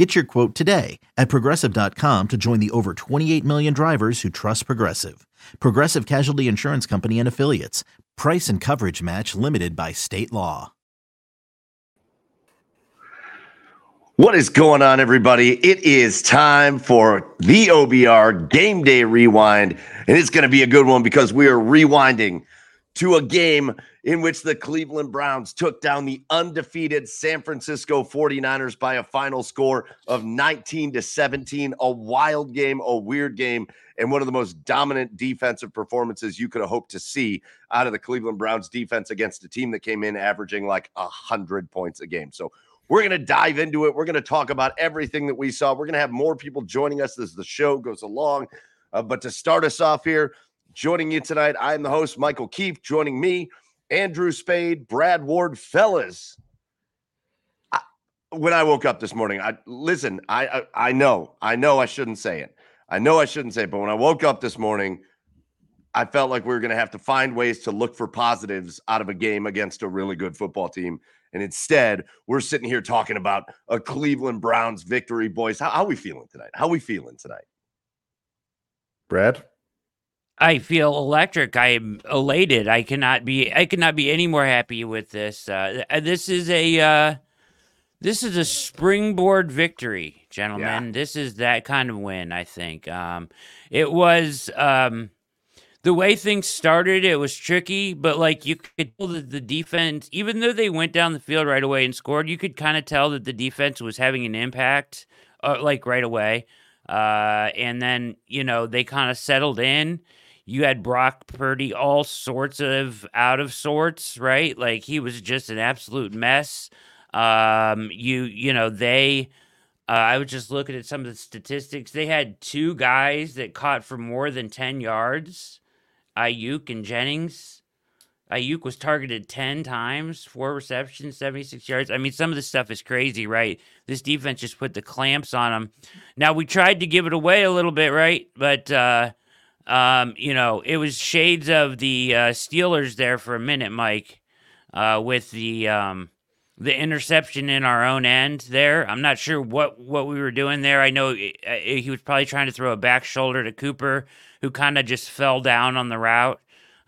Get your quote today at progressive.com to join the over 28 million drivers who trust Progressive. Progressive Casualty Insurance Company and Affiliates. Price and coverage match limited by state law. What is going on, everybody? It is time for the OBR Game Day Rewind, and it's going to be a good one because we are rewinding to a game in which the Cleveland Browns took down the undefeated San Francisco 49ers by a final score of 19 to 17. A wild game, a weird game, and one of the most dominant defensive performances you could have hoped to see out of the Cleveland Browns defense against a team that came in averaging like 100 points a game. So we're going to dive into it. We're going to talk about everything that we saw. We're going to have more people joining us as the show goes along. Uh, but to start us off here, joining you tonight, I'm the host, Michael Keefe. Joining me, Andrew Spade, Brad Ward, fellas. I, when I woke up this morning, I listen. I, I I know, I know, I shouldn't say it. I know I shouldn't say it, but when I woke up this morning, I felt like we were going to have to find ways to look for positives out of a game against a really good football team. And instead, we're sitting here talking about a Cleveland Browns victory, boys. How, how we feeling tonight? How are we feeling tonight? Brad? I feel electric. I am elated. I cannot be. I cannot be any more happy with this. Uh, this is a. Uh, this is a springboard victory, gentlemen. Yeah. This is that kind of win. I think. Um, it was. Um, the way things started, it was tricky, but like you could tell that the defense, even though they went down the field right away and scored, you could kind of tell that the defense was having an impact, uh, like right away. Uh, and then you know they kind of settled in you had Brock Purdy all sorts of out of sorts, right? Like he was just an absolute mess. Um, you you know they. Uh, I was just looking at some of the statistics. They had two guys that caught for more than ten yards, Aiyuk and Jennings. Aiyuk was targeted 10 times, four receptions, 76 yards. I mean, some of this stuff is crazy, right? This defense just put the clamps on them. Now, we tried to give it away a little bit, right? But uh, um, you know, it was shades of the uh, Steelers there for a minute, Mike, uh, with the um, the interception in our own end there. I'm not sure what what we were doing there. I know it, uh, it, he was probably trying to throw a back shoulder to Cooper, who kind of just fell down on the route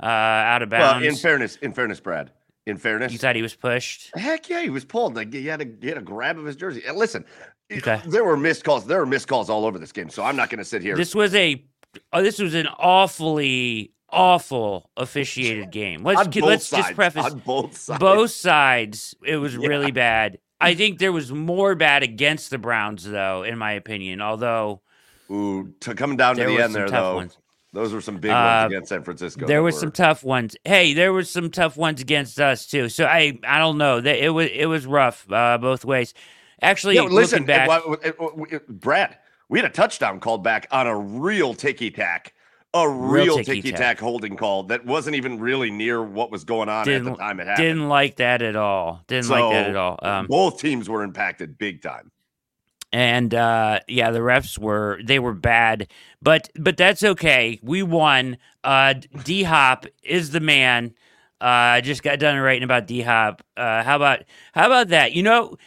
uh, out of bounds. Well, in fairness, in fairness, Brad. In fairness, you thought he was pushed. Heck yeah, he was pulled. Like he had a he had a grab of his jersey. And listen, okay. there were missed calls. There were missed calls all over this game. So I'm not going to sit here. This was a oh, this was an awfully awful officiated game. Let's let's sides. just preface on both sides. Both sides, it was yeah. really bad. I think there was more bad against the Browns, though, in my opinion. Although, ooh, to coming down to the end there, though, ones. those were some big ones uh, against San Francisco. There were. some tough ones. Hey, there was some tough ones against us too. So I, I don't know. It was it was rough uh, both ways. Actually, yeah, listen, back, it, it, it, Brad, we had a touchdown called back on a real ticky tack, a real, real ticky tack holding call that wasn't even really near what was going on didn't, at the time it happened. Didn't like that at all. Didn't so, like that at all. Um, both teams were impacted big time. And uh, yeah, the refs were they were bad, but but that's okay. We won. Uh, D Hop is the man. Uh, I just got done writing about D Hop. Uh, how about how about that? You know,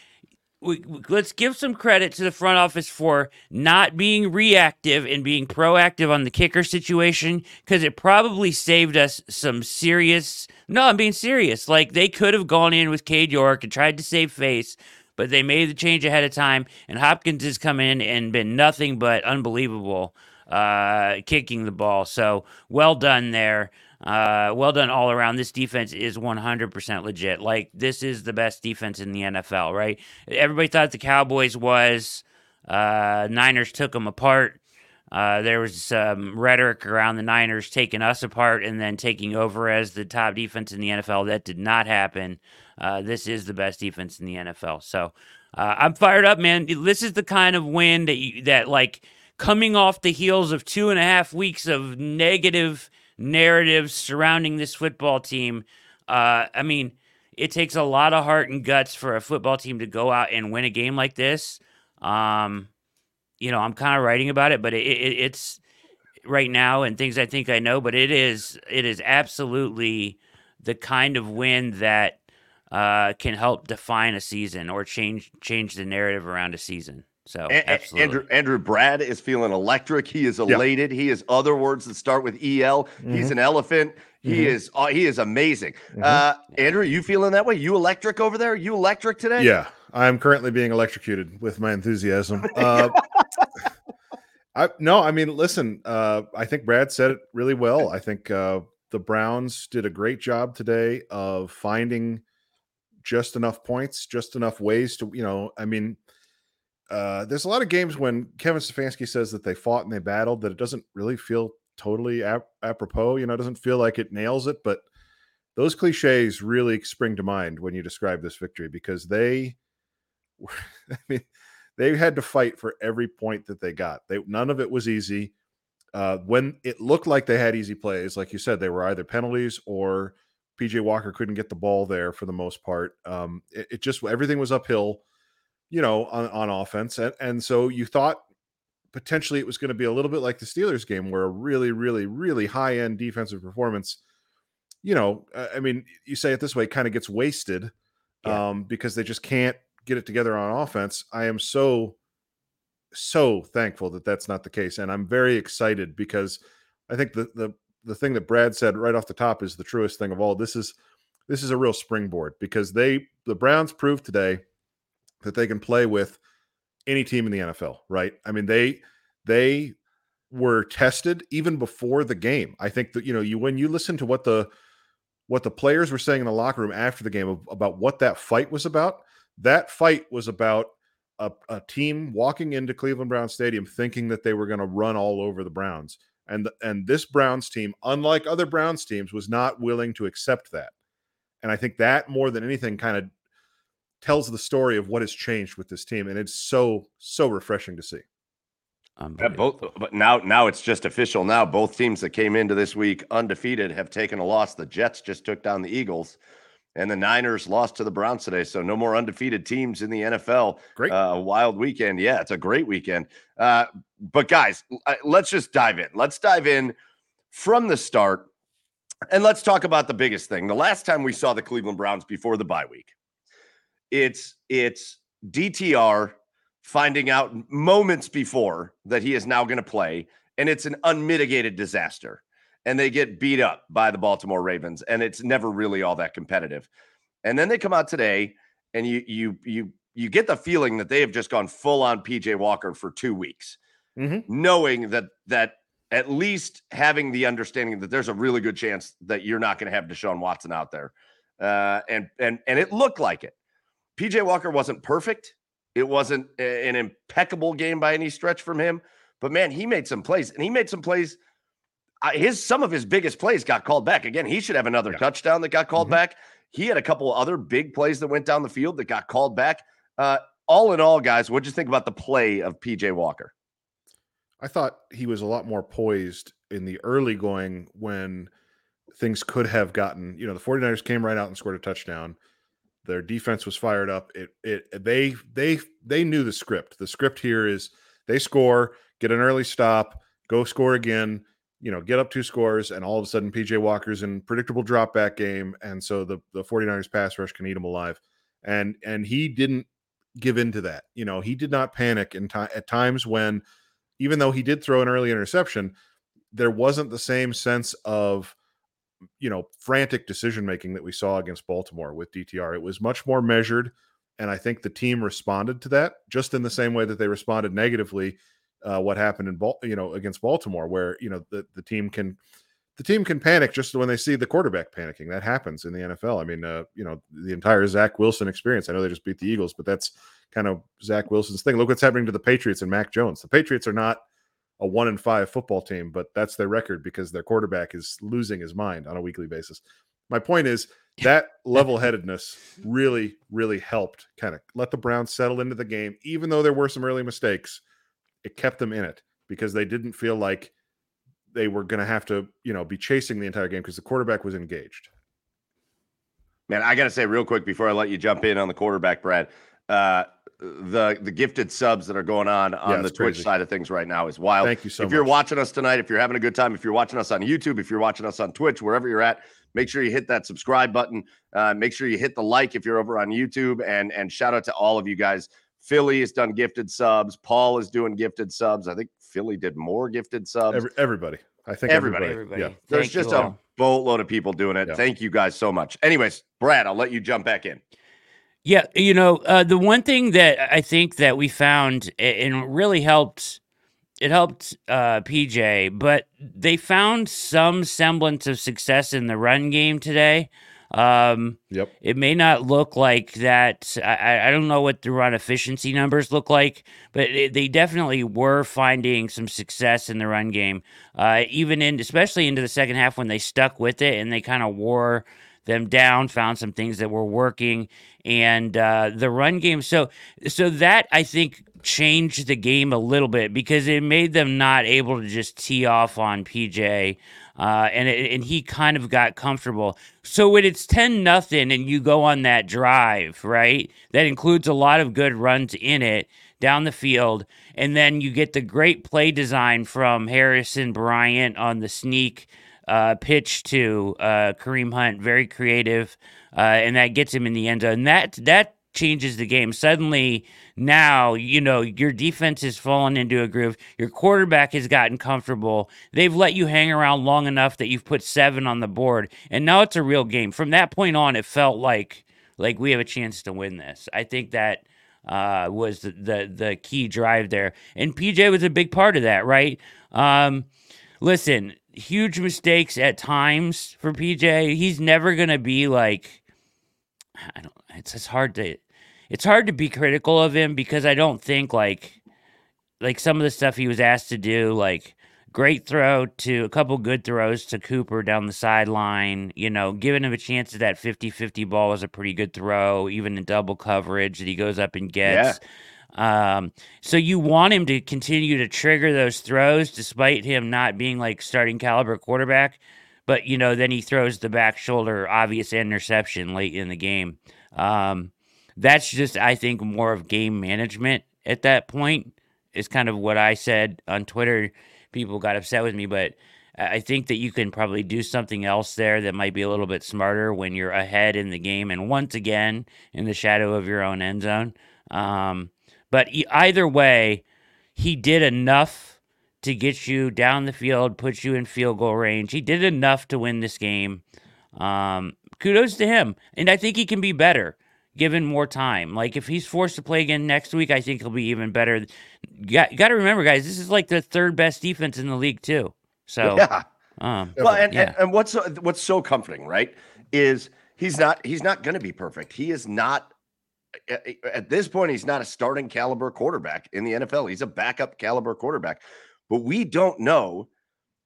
we, let's give some credit to the front office for not being reactive and being proactive on the kicker situation because it probably saved us some serious. No, I'm being serious. Like they could have gone in with Cade York and tried to save face, but they made the change ahead of time. And Hopkins has come in and been nothing but unbelievable uh, kicking the ball. So well done there. Uh, well done all around. This defense is 100% legit. Like, this is the best defense in the NFL, right? Everybody thought the Cowboys was. Uh, Niners took them apart. Uh, there was some rhetoric around the Niners taking us apart and then taking over as the top defense in the NFL. That did not happen. Uh, this is the best defense in the NFL. So uh, I'm fired up, man. This is the kind of win that you, that like coming off the heels of two and a half weeks of negative narratives surrounding this football team. Uh, I mean, it takes a lot of heart and guts for a football team to go out and win a game like this. Um, you know, I'm kind of writing about it, but it, it, it's right now and things I think I know, but it is it is absolutely the kind of win that uh, can help define a season or change change the narrative around a season. So A- absolutely. Andrew Andrew Brad is feeling electric. He is elated. He is other words that start with el. He's Mhm. an elephant. He Mhm. is uh, he is amazing. Mhm. Uh, Andrew, you feeling that way? You electric over there? You electric today? Yeah, I'm currently being electrocuted with my enthusiasm. Uh, I no, I mean, listen, uh, I think Brad said it really well. I think uh, the Browns did a great job today of finding just enough points, just enough ways to, you know, I mean, uh, there's a lot of games when Kevin Stefanski says that they fought and they battled that it doesn't really feel totally ap- apropos. You know, it doesn't feel like it nails it, but those cliches really spring to mind when you describe this victory because they, were- I mean, they had to fight for every point that they got. They none of it was easy. Uh, when it looked like they had easy plays, like you said, they were either penalties or PJ Walker couldn't get the ball there for the most part. Um, it, it just everything was uphill, you know, on, on offense, and and so you thought potentially it was going to be a little bit like the Steelers game, where a really, really, really high end defensive performance, you know, uh, I mean, you say it this way, kind of gets wasted Yeah. um, because they just can't get it together on offense. I am so, so thankful that that's not the case, and I'm very excited because I think the the the thing that Brad said right off the top is the truest thing of all. This is this is a real springboard because they the Browns proved today that they can play with any team in the NFL, right? I mean, they they were tested even before the game. I think that you know, you when you listen to what the what the players were saying in the locker room after the game about what that fight was about, that fight was about a, a team walking into Cleveland Browns Stadium thinking that they were going to run all over the Browns. And and this Browns team, unlike other Browns teams, was not willing to accept that. And I think that more than anything kind of tells the story of what has changed with this team and it's so so refreshing to see. Yeah, both, but now now it's just official. Now both teams that came into this week undefeated have taken a loss. The Jets just took down the Eagles, and the Niners lost to the Browns today. So no more undefeated teams in the NFL. Great. Uh, a wild weekend. Yeah, it's a great weekend. Uh, but guys, uh, let's just dive in. Let's dive in from the start, and let's talk about the biggest thing. The last time we saw the Cleveland Browns before the bye week, it's it's DTR finding out moments before that he is now going to play, and it's an unmitigated disaster. And they get beat up by the Baltimore Ravens, and it's never really all that competitive. And then they come out today, and you you you you get the feeling that they have just gone full on PJ Walker for two weeks, Mhm. knowing that that at least having the understanding that there's a really good chance that you're not going to have Deshaun Watson out there, uh, and and and it looked like it. PJ Walker wasn't perfect. It wasn't an impeccable game by any stretch from him, but man, he made some plays, and he made some plays. His some of his biggest plays got called back. Again, he should have another Yeah. touchdown that got called Mhm. back. He had a couple other big plays that went down the field that got called back. Uh, all in all, guys, what'd you think about the play of PJ Walker? I thought he was a lot more poised in the early going when things could have gotten, you know, the 49ers came right out and scored a touchdown. Their defense was fired up. It it they they they knew the script. The script here is they score, get an early stop, go score again, you know, get up two scores, and all of a sudden PJ Walker's in predictable drop back game. And so the, the 49ers pass rush can eat him alive. And and he didn't give in to that. You know, he did not panic in at times when even though he did throw an early interception, there wasn't the same sense of you know frantic decision making that we saw against Baltimore with DTR. It was much more measured, and I think the team responded to that just in the same way that they responded negatively. Uh, what happened in Bal- you know against Baltimore, where you know the the team can the team can panic just when they see the quarterback panicking. That happens in the NFL. I mean, uh, you know, the entire Zach Wilson experience. I know they just beat the Eagles, but that's kind of Zach Wilson's thing. Look what's happening to the Patriots and Mac Jones. The Patriots are not a one in five football team, but that's their record because their quarterback is losing his mind on a weekly basis. My point is that level headedness really, really helped kind of let the Browns settle into the game, even though there were some early mistakes. It kept them in it because they didn't feel like they were going to have to, you know, be chasing the entire game because the quarterback was engaged. Man, I got to say real quick before I let you jump in on the quarterback, Brad. Uh, the the gifted subs that are going on on Yeah, the Twitch crazy. side of things right now is wild. Thank you so if you're watching us tonight, if you're having a good time, if you're watching us on YouTube, if you're watching us on Twitch, wherever you're at, make sure you hit that subscribe button. Uh, make sure you hit the like if you're over on YouTube, and and shout out to all of you guys. Philly has done gifted subs. Paul is doing gifted subs. I think Philly did more gifted subs. Every, everybody. I think Everybody. everybody. Everybody. Yeah. There's Thank just you a all. boatload of people doing it. Yeah. Thank you guys so much. Anyways, Brad, I'll let you jump back in. Yeah, you know, uh, the one thing that I think that we found a- and really helped, it helped uh, PJ, but they found some semblance of success in the run game today. Um, Yep. it may not look like that. I, I- I don't know what the run efficiency numbers look like, but it, they definitely were finding some success in the run game, uh, even in especially into the second half when they stuck with it and they kind of wore them down, found some things that were working, and uh, the run game. So, so that I think changed the game a little bit because it made them not able to just tee off on PJ. Uh, and and he kind of got comfortable. So when it's ten nothing and you go on that drive, right? That includes a lot of good runs in it down the field, and then you get the great play design from Harrison Bryant on the sneak uh, pitch to uh, Kareem Hunt, very creative, uh, and that gets him in the end zone. And that that changes the game. Suddenly, now you know your defense has fallen into a groove. Your quarterback has gotten comfortable. They've let you hang around long enough that you've put seven on the board, and now it's a real game. From that point on, it felt like like we have a chance to win this. I think that uh, was the, the the key drive there, and PJ was a big part of that, right? Um, listen, huge mistakes at times for PJ. He's never gonna be like, I don't. It's it's hard to, it's hard to be critical of him because I don't think like, like some of the stuff he was asked to do, like great throw to a couple good throws to Cooper down the sideline, you know, giving him a chance at that 50-50 ball was a pretty good throw, even in double coverage that he goes up and gets. Um, so you want him to continue to trigger those throws despite him not being like starting caliber quarterback. But you know, then he throws the back shoulder obvious interception late in the game. Um, that's just I think more of game management at that point is kind of what I said on Twitter. People got upset with me, but I think that you can probably do something else there that might be a little bit smarter when you're ahead in the game and once again in the shadow of your own end zone. Um, but either way, he did enough to get you down the field, put you in field goal range. He did enough to win this game. Um, kudos to him. And I think he can be better given more time. Like if he's forced to play again next week, I think he'll be even better. Got, got to remember, guys, this is like the third best defense in the league too. So, yeah. um, Well, and, Yeah. and and what's what's so comforting, right? Is he's not he's not going to be perfect. He is not at, this point. He's not a starting caliber quarterback in the NFL. He's a backup caliber quarterback. But we don't know.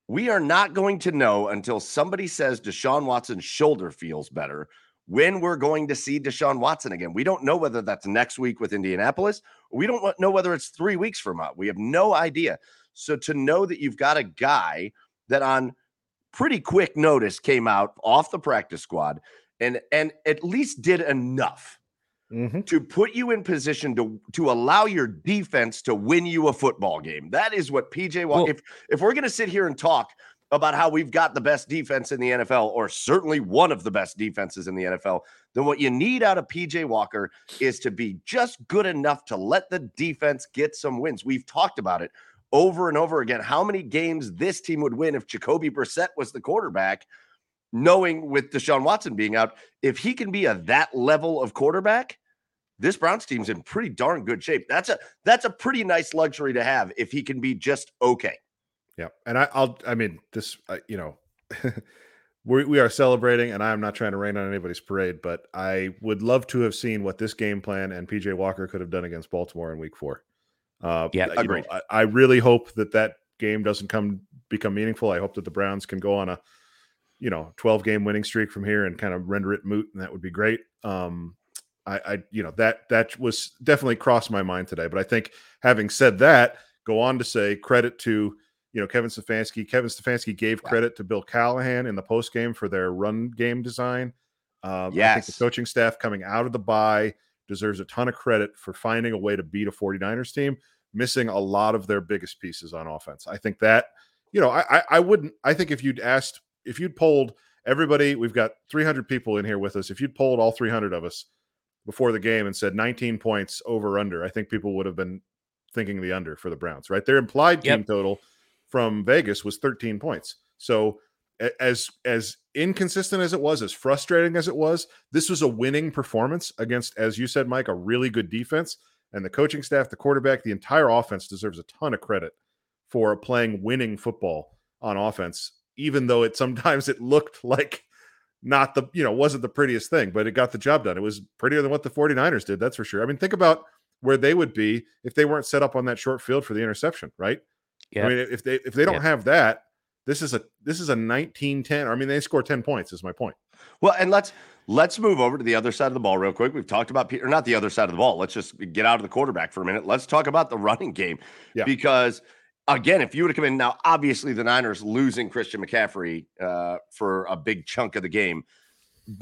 We are not going to know until somebody says Deshaun Watson's shoulder feels better. When we're going to see Deshaun Watson again, we don't know whether that's next week with Indianapolis. We don't know whether it's three weeks from now. We have no idea. So to know that you've got a guy that on pretty quick notice came out off the practice squad and and at least did enough Mhm. to put you in position to to allow your defense to win you a football game. That is what PJ Walker. Well- if if we're going to sit here and talk about how we've got the best defense in the NFL, or certainly one of the best defenses in the NFL, then what you need out of PJ Walker is to be just good enough to let the defense get some wins. We've talked about it over and over again. How many games this team would win if Jacoby Brissett was the quarterback? Knowing with Deshaun Watson being out, if he can be a that level of quarterback, this Browns team's in pretty darn good shape. That's a that's a pretty nice luxury to have if he can be just okay. Yeah, and I, I'll. I mean, this. Uh, you know, we we are celebrating, and I'm not trying to rain on anybody's parade, but I would love to have seen what this game plan and PJ Walker could have done against Baltimore in Week Four. Uh, Yeah, you know, agreed. I, I really hope that that game doesn't come become meaningful. I hope that the Browns can go on a, you know, 12 game winning streak from here and kind of render it moot, and that would be great. Um, I, I, you know, that that was definitely crossed my mind today. But I think having said that, go on to say credit to you know, Kevin Stefanski. Kevin Stefanski gave Yeah. credit to Bill Callahan in the post game for their run game design. Um, I think the coaching staff coming out of the bye deserves a ton of credit for finding a way to beat a 49ers team, missing a lot of their biggest pieces on offense. I think that, you know, I, I, I wouldn't, I think if you'd asked, if you'd polled everybody, we've got 300 people in here with us. If you'd polled all 300 of us before the game and said 19 points over under, I think people would have been thinking the under for the Browns, right? Their implied team Yep. total from Vegas was 13 points. So as as inconsistent as it was, as frustrating as it was, this was a winning performance against, as you said, Mike, a really good defense. And the coaching staff, the quarterback, the entire offense deserves a ton of credit for playing winning football on offense, even though it sometimes it looked like not the, you know, wasn't the prettiest thing, but it got the job done. It was prettier than what the 49ers did, that's for sure. I mean, think about where they would be if they weren't set up on that short field for the interception, right? Yeah. I mean, if they if they don't have that, this is a this is a 19-10. I mean, they score 10 points, is my point. Well, and let's let's move over to the other side of the ball real quick. We've talked about Peter, not the other side of the ball. Let's just get out of the quarterback for a minute. Let's talk about the running game. Yeah. Because again, if you would have come in now, obviously the Niners losing Christian McCaffrey uh, for a big chunk of the game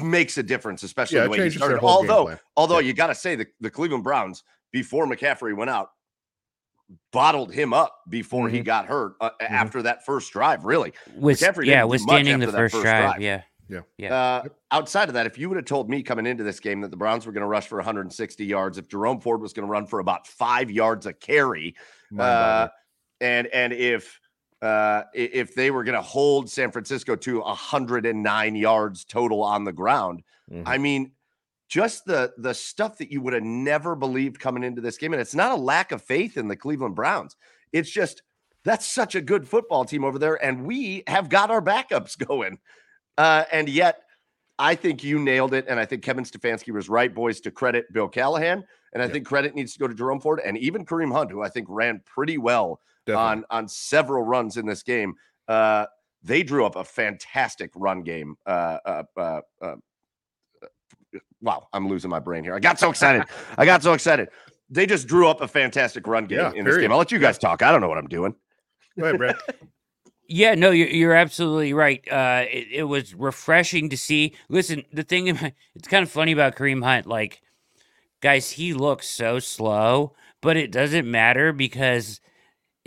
makes a difference, especially Yeah, the way he started. Although, although Yeah. you got to say the, the Cleveland Browns before McCaffrey went out bottled him up before he Mhm. got hurt uh, Mhm. after that first drive. Really, with McCaffrey yeah, didn't withstanding the first first drive. drive. Yeah. Yeah. Yeah. Uh, outside of that, if you would have told me coming into this game that the Browns were going to rush for 160 yards, if Jerome Ford was going to run for about five yards a carry, uh, Mind-boggling. And and if uh, if they were going to hold San Francisco to 109 yards total on the ground, Mhm. I mean, just the the stuff that you would have never believed coming into this game, and it's not a lack of faith in the Cleveland Browns. It's just that's such a good football team over there, and we have got our backups going. Uh, and yet, I think you nailed it, and I think Kevin Stefanski was right, boys. To credit Bill Callahan, and I Yep. think credit needs to go to Jerome Ford and even Kareem Hunt, who I think ran pretty well Definitely. on on several runs in this game. Uh, they drew up a fantastic run game. Uh, uh, uh, uh, wow, I'm losing my brain here. I got so excited. I got so excited. They just drew up a fantastic run game Yeah, in this game. I'll let you guys talk. I don't know what I'm doing. Go ahead, Brad. Yeah, no, you're, you're absolutely right. Uh, it, it was refreshing to see. Listen, the thing, it's kind of funny about Kareem Hunt. Like, guys, he looks so slow, but it doesn't matter because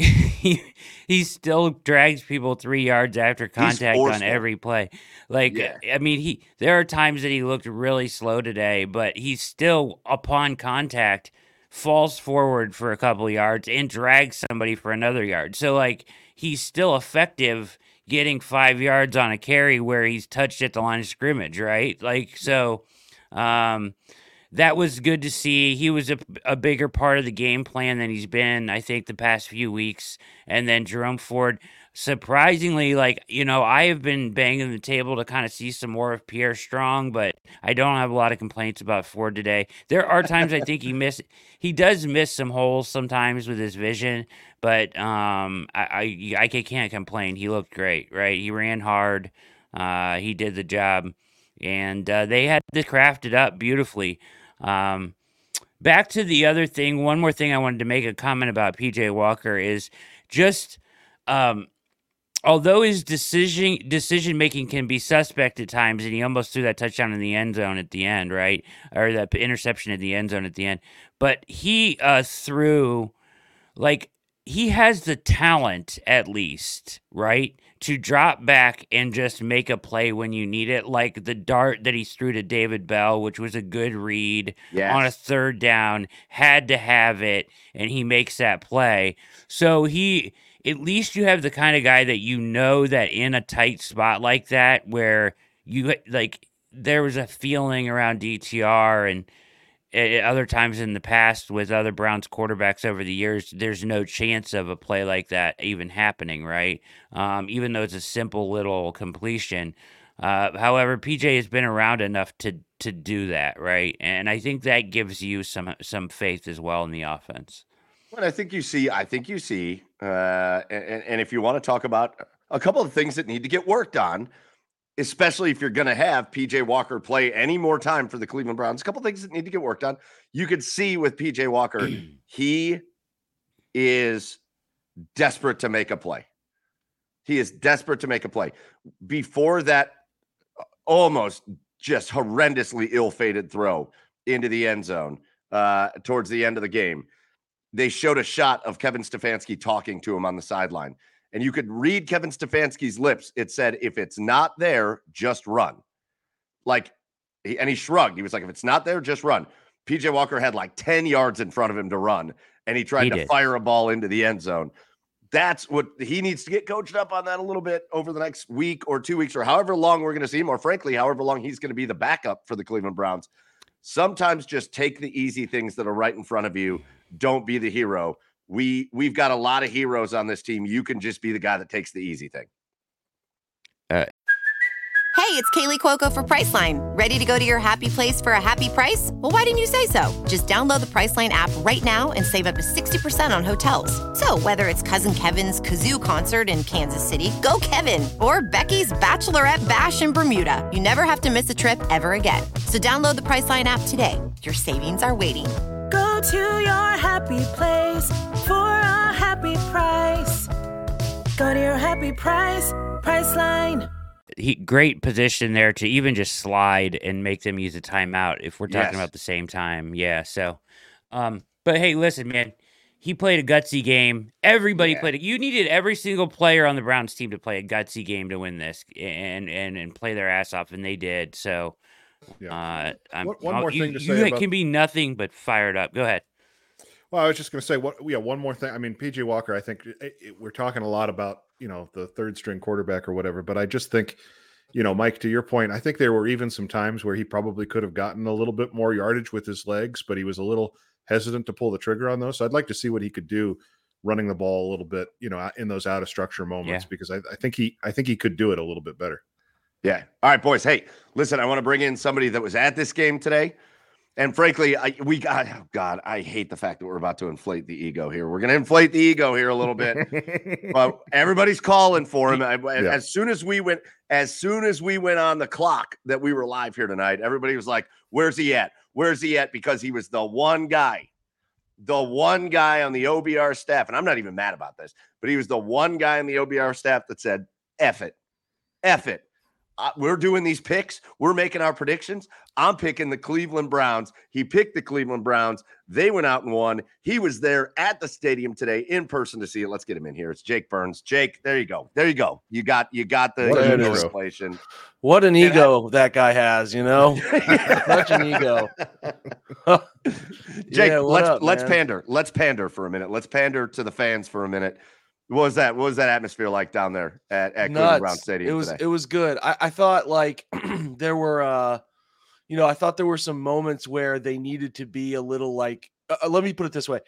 he he still drags people three yards after contact on every play. Like, Yeah. I mean, he there are times that he looked really slow today, but he's still upon contact falls forward for a couple yards and drags somebody for another yard. So like he's still effective getting five yards on a carry where he's touched at the line of scrimmage, right? Like so um that was good to see. He was a, a bigger part of the game plan than he's been, I think, the past few weeks. And then Jerome Ford, surprisingly, like, you know, I have been banging the table to kind of see some more of Pierre Strong, but I don't have a lot of complaints about Ford today. There are times I think he miss he does miss some holes sometimes with his vision, but um I I, I can't complain. He looked great, right? He ran hard. Uh he did the job. And uh, they had this crafted up beautifully. Um, back to the other thing. One more thing I wanted to make a comment about PJ Walker is just um, although his decision decision making can be suspect at times, and he almost threw that touchdown in the end zone at the end, right, or that interception in the end zone at the end, but he uh, threw like he has the talent at least, right? To drop back and just make a play when you need it, like the dart that he threw to David Bell, which was a good read Yeah. on a third down, had to have it, and he makes that play. So he, at least you have the kind of guy that you know that in a tight spot like that, where you like, there was a feeling around DTR and other times in the past with other Browns quarterbacks over the years, there's no chance of a play like that even happening, right? Um, even though it's a simple little completion. Uh, however, PJ has been around enough to to do that, right? And I think that gives you some some faith as well in the offense. Well, I think you see, I think you see, uh, and, and if you want to talk about a couple of things that need to get worked on, especially if you're going to have PJ Walker play any more time for the Cleveland Browns, a couple things that need to get worked on. You could see with PJ Walker, he is desperate to make a play. He is desperate to make a play. Before that, almost just horrendously ill-fated throw into the end zone uh, towards the end of the game. They showed a shot of Kevin Stefanski talking to him on the sideline, and you could read Kevin Stefanski's lips. It said, "If it's not there, just run." Like, he, and he shrugged. He was like, "If it's not there, just run." PJ Walker had like 10 yards in front of him to run, and he tried He to did. fire a ball into the end zone. That's what he needs to get coached up on that a little bit over the next week or two weeks, or however long we're going to see him, or frankly, however long he's going to be the backup for the Cleveland Browns. Sometimes just take the easy things that are right in front of you. Don't be the hero. We we've got a lot of heroes on this team. You can just be the guy that takes the easy thing. Hey, it's Kaley Cuoco for Priceline. Ready to go to your happy place for a happy price? Well, why didn't you say so? Just download the Priceline app right now and save up to 60% on hotels. So, whether it's Cousin Kevin's Kazoo concert in Kansas City, go Kevin, or Becky's Bachelorette Bash in Bermuda, you never have to miss a trip ever again. So, download the Priceline app today. Your savings are waiting. Go to your happy place for a happy price. Go to your happy price, Priceline. he great position there to even just slide and make them use a timeout if we're talking Yes. about the same time. Yeah. So, um, but hey, listen, man, he played a gutsy game. Everybody Yeah. played it. You needed every single player on the Browns team to play a gutsy game to win this and and and play their ass off, and they did. So, Yeah. uh, I'm, One- more you, thing to you say about- can be nothing but fired up. Go ahead. Well, I was just going to say what. Yeah, one more thing. I mean, PJ Walker. I think it, it- we're talking a lot about you know the third string quarterback or whatever, but I just think, you know, Mike, to your point, I think there were even some times where he probably could have gotten a little bit more yardage with his legs, but he was a little hesitant to pull the trigger on those. So I'd like to see what he could do running the ball a little bit, you know, in those out of structure moments Yeah. because I, I think he, I think he could do it a little bit better. Yeah. All right, boys. Hey, listen, I want to bring in somebody that was at this game today. And frankly, I we got oh God, I hate the fact that we're about to inflate the ego here. We're gonna inflate the ego here a little bit. but everybody's calling for him. I- Yeah. As soon as we went, as soon as we went on the clock that we were live here tonight, everybody was like, Where's he at? Where's he at? Because he was the one guy, the one guy on the OBR staff. And I'm not even mad about this, but he was the one guy on the OBR staff that said, F it. F it. We're doing these picks. We're making our predictions. I'm picking the Cleveland Browns. He picked the Cleveland Browns. They went out and won. He was there at the stadium today in person to see it. Let's get him in here. It's Jake Burns. Jake, there you go. There you go. You got you got the What an ego intro. inflation. What an Yeah, ego that guy has, you know? Such an ego. Jake, Yeah, let's up, let's man? pander. Let's pander for a minute. Let's pander to the fans for a minute. What was that? What was that atmosphere like down there at, at Cleveland Brown. Stadium It was today? it was good. I, I thought like there were uh you know, I thought there were some moments where they needed to be a little like uh, uh, let me put it this way.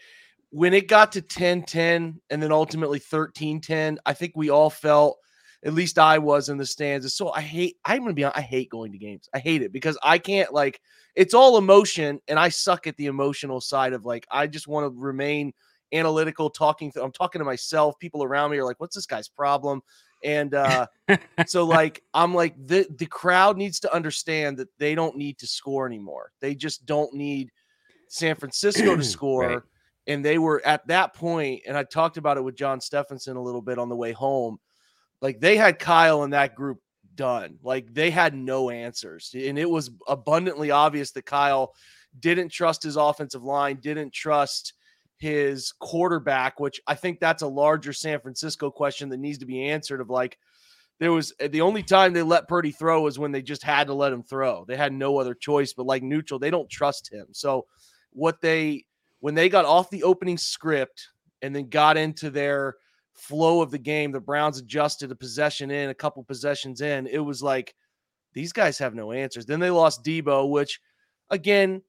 When it got to 10-10 and then ultimately 13-10, I think we all felt at least I was in the stands. So I hate I'm going to be honest, I hate going to games. I hate it because I can't like it's all emotion and I suck at the emotional side of like I just want to remain analytical talking th- I'm talking to myself people around me are like what's this guy's problem and uh so like I'm like the the crowd needs to understand that they don't need to score anymore. They just don't need San Francisco to score. Right. And they were at that point, and I talked about it with John Stephenson a little bit on the way home. Like they had Kyle and that group done. Like they had no answers. And it was abundantly obvious that Kyle didn't trust his offensive line, didn't trust his quarterback, which I think that's a larger San Francisco question that needs to be answered of like there was eh, the only time they let Purdy throw was when they just had to let him throw. They had no other choice, but like neutral, they don't trust him. So what they when they got off the opening script and then got into their flow of the game, the Browns adjusted a possession in, a couple possessions in. It was like these guys have no answers. Then they lost Debo, which again,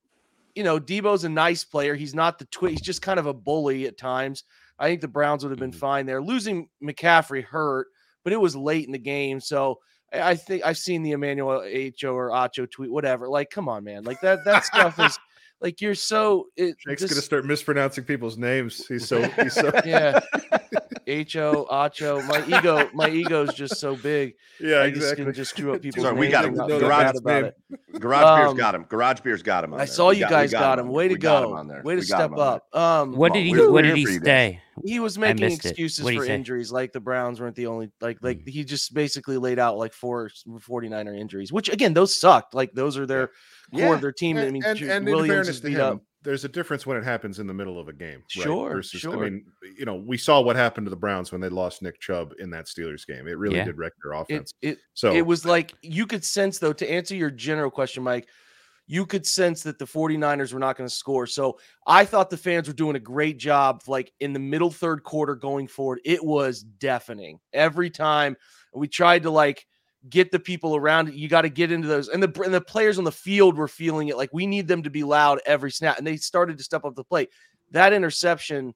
you know, Debo's a nice player. He's not the twi- he's just kind of a bully at times. I think the Browns would have been Mhm. fine there. Losing McCaffrey hurt, but it was late in the game. So I, think I've seen the Emmanuel Ho or Acho tweet, whatever. Like, come on, man. Like that that stuff is like you're so it, Jake's to start mispronouncing people's names. He's so he's so yeah. H-O, Acho. My ego, my ego is just so big. Yeah, I just can just screw up people's Sorry, we got him. No, Garage about it. Garage Beers Um, got him. Garage Beers got him. On I saw We you we guys got him. on Way to We got him go. on there. Way to We step him there. up. Um, What did he? What did he for you guys. say? he was making excuses for injuries, like the Browns weren't the only like like Mm. he just basically laid out like four 49er injuries, which again those sucked. Like those are their core Yeah. of their team. I mean, and, and in Williams fairness is to beat him, up. There's a difference when it happens in the middle of a game. right? Sure, Versus, sure. I mean, you know, we saw what happened to the Browns when they lost Nick Chubb in that Steelers game. It really Yeah. did wreck their offense. It it so it was like you could sense though to answer your general question mike you could sense that the 49ers were not going to score so i thought the fans were doing a great job like in the middle third quarter going forward it was deafening every time we tried to like get the people around it. You got to get into those. And the and the players on the field were feeling it like we need them to be loud every snap and they started to step up the plate. That interception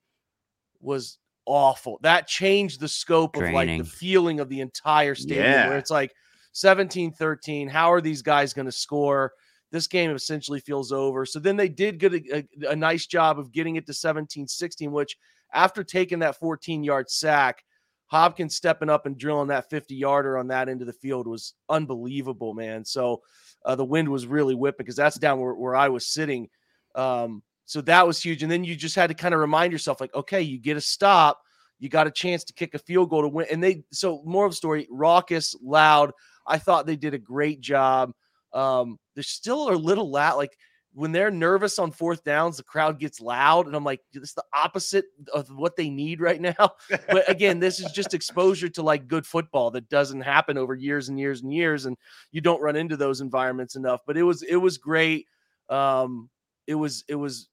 was awful. That changed the scope of like the feeling of the entire stadium Yeah. where it's like 17 13 how are these guys going to score? This game essentially feels over. So then they did get a, a, a nice job of getting it to 17 16 which after taking that 14 yard sack hopkins stepping up and drilling that 50 yarder on that end of the field was unbelievable man. So uh, the wind was really whipping because that's down where, where i was sitting. Um, so that was huge. And then you just had to kind of remind yourself like okay you get a stop you got a chance to kick a field goal to win. And they so more of a story raucous loud. I thought they did a great job. Um, they're still a little loud. Like when they're nervous on fourth downs, the crowd gets loud, and I'm like, this is the opposite of what they need right now. but again, this is just exposure to like good football that doesn't happen over years and years and years, and you don't run into those environments enough. But it was it was great. Um, it was it was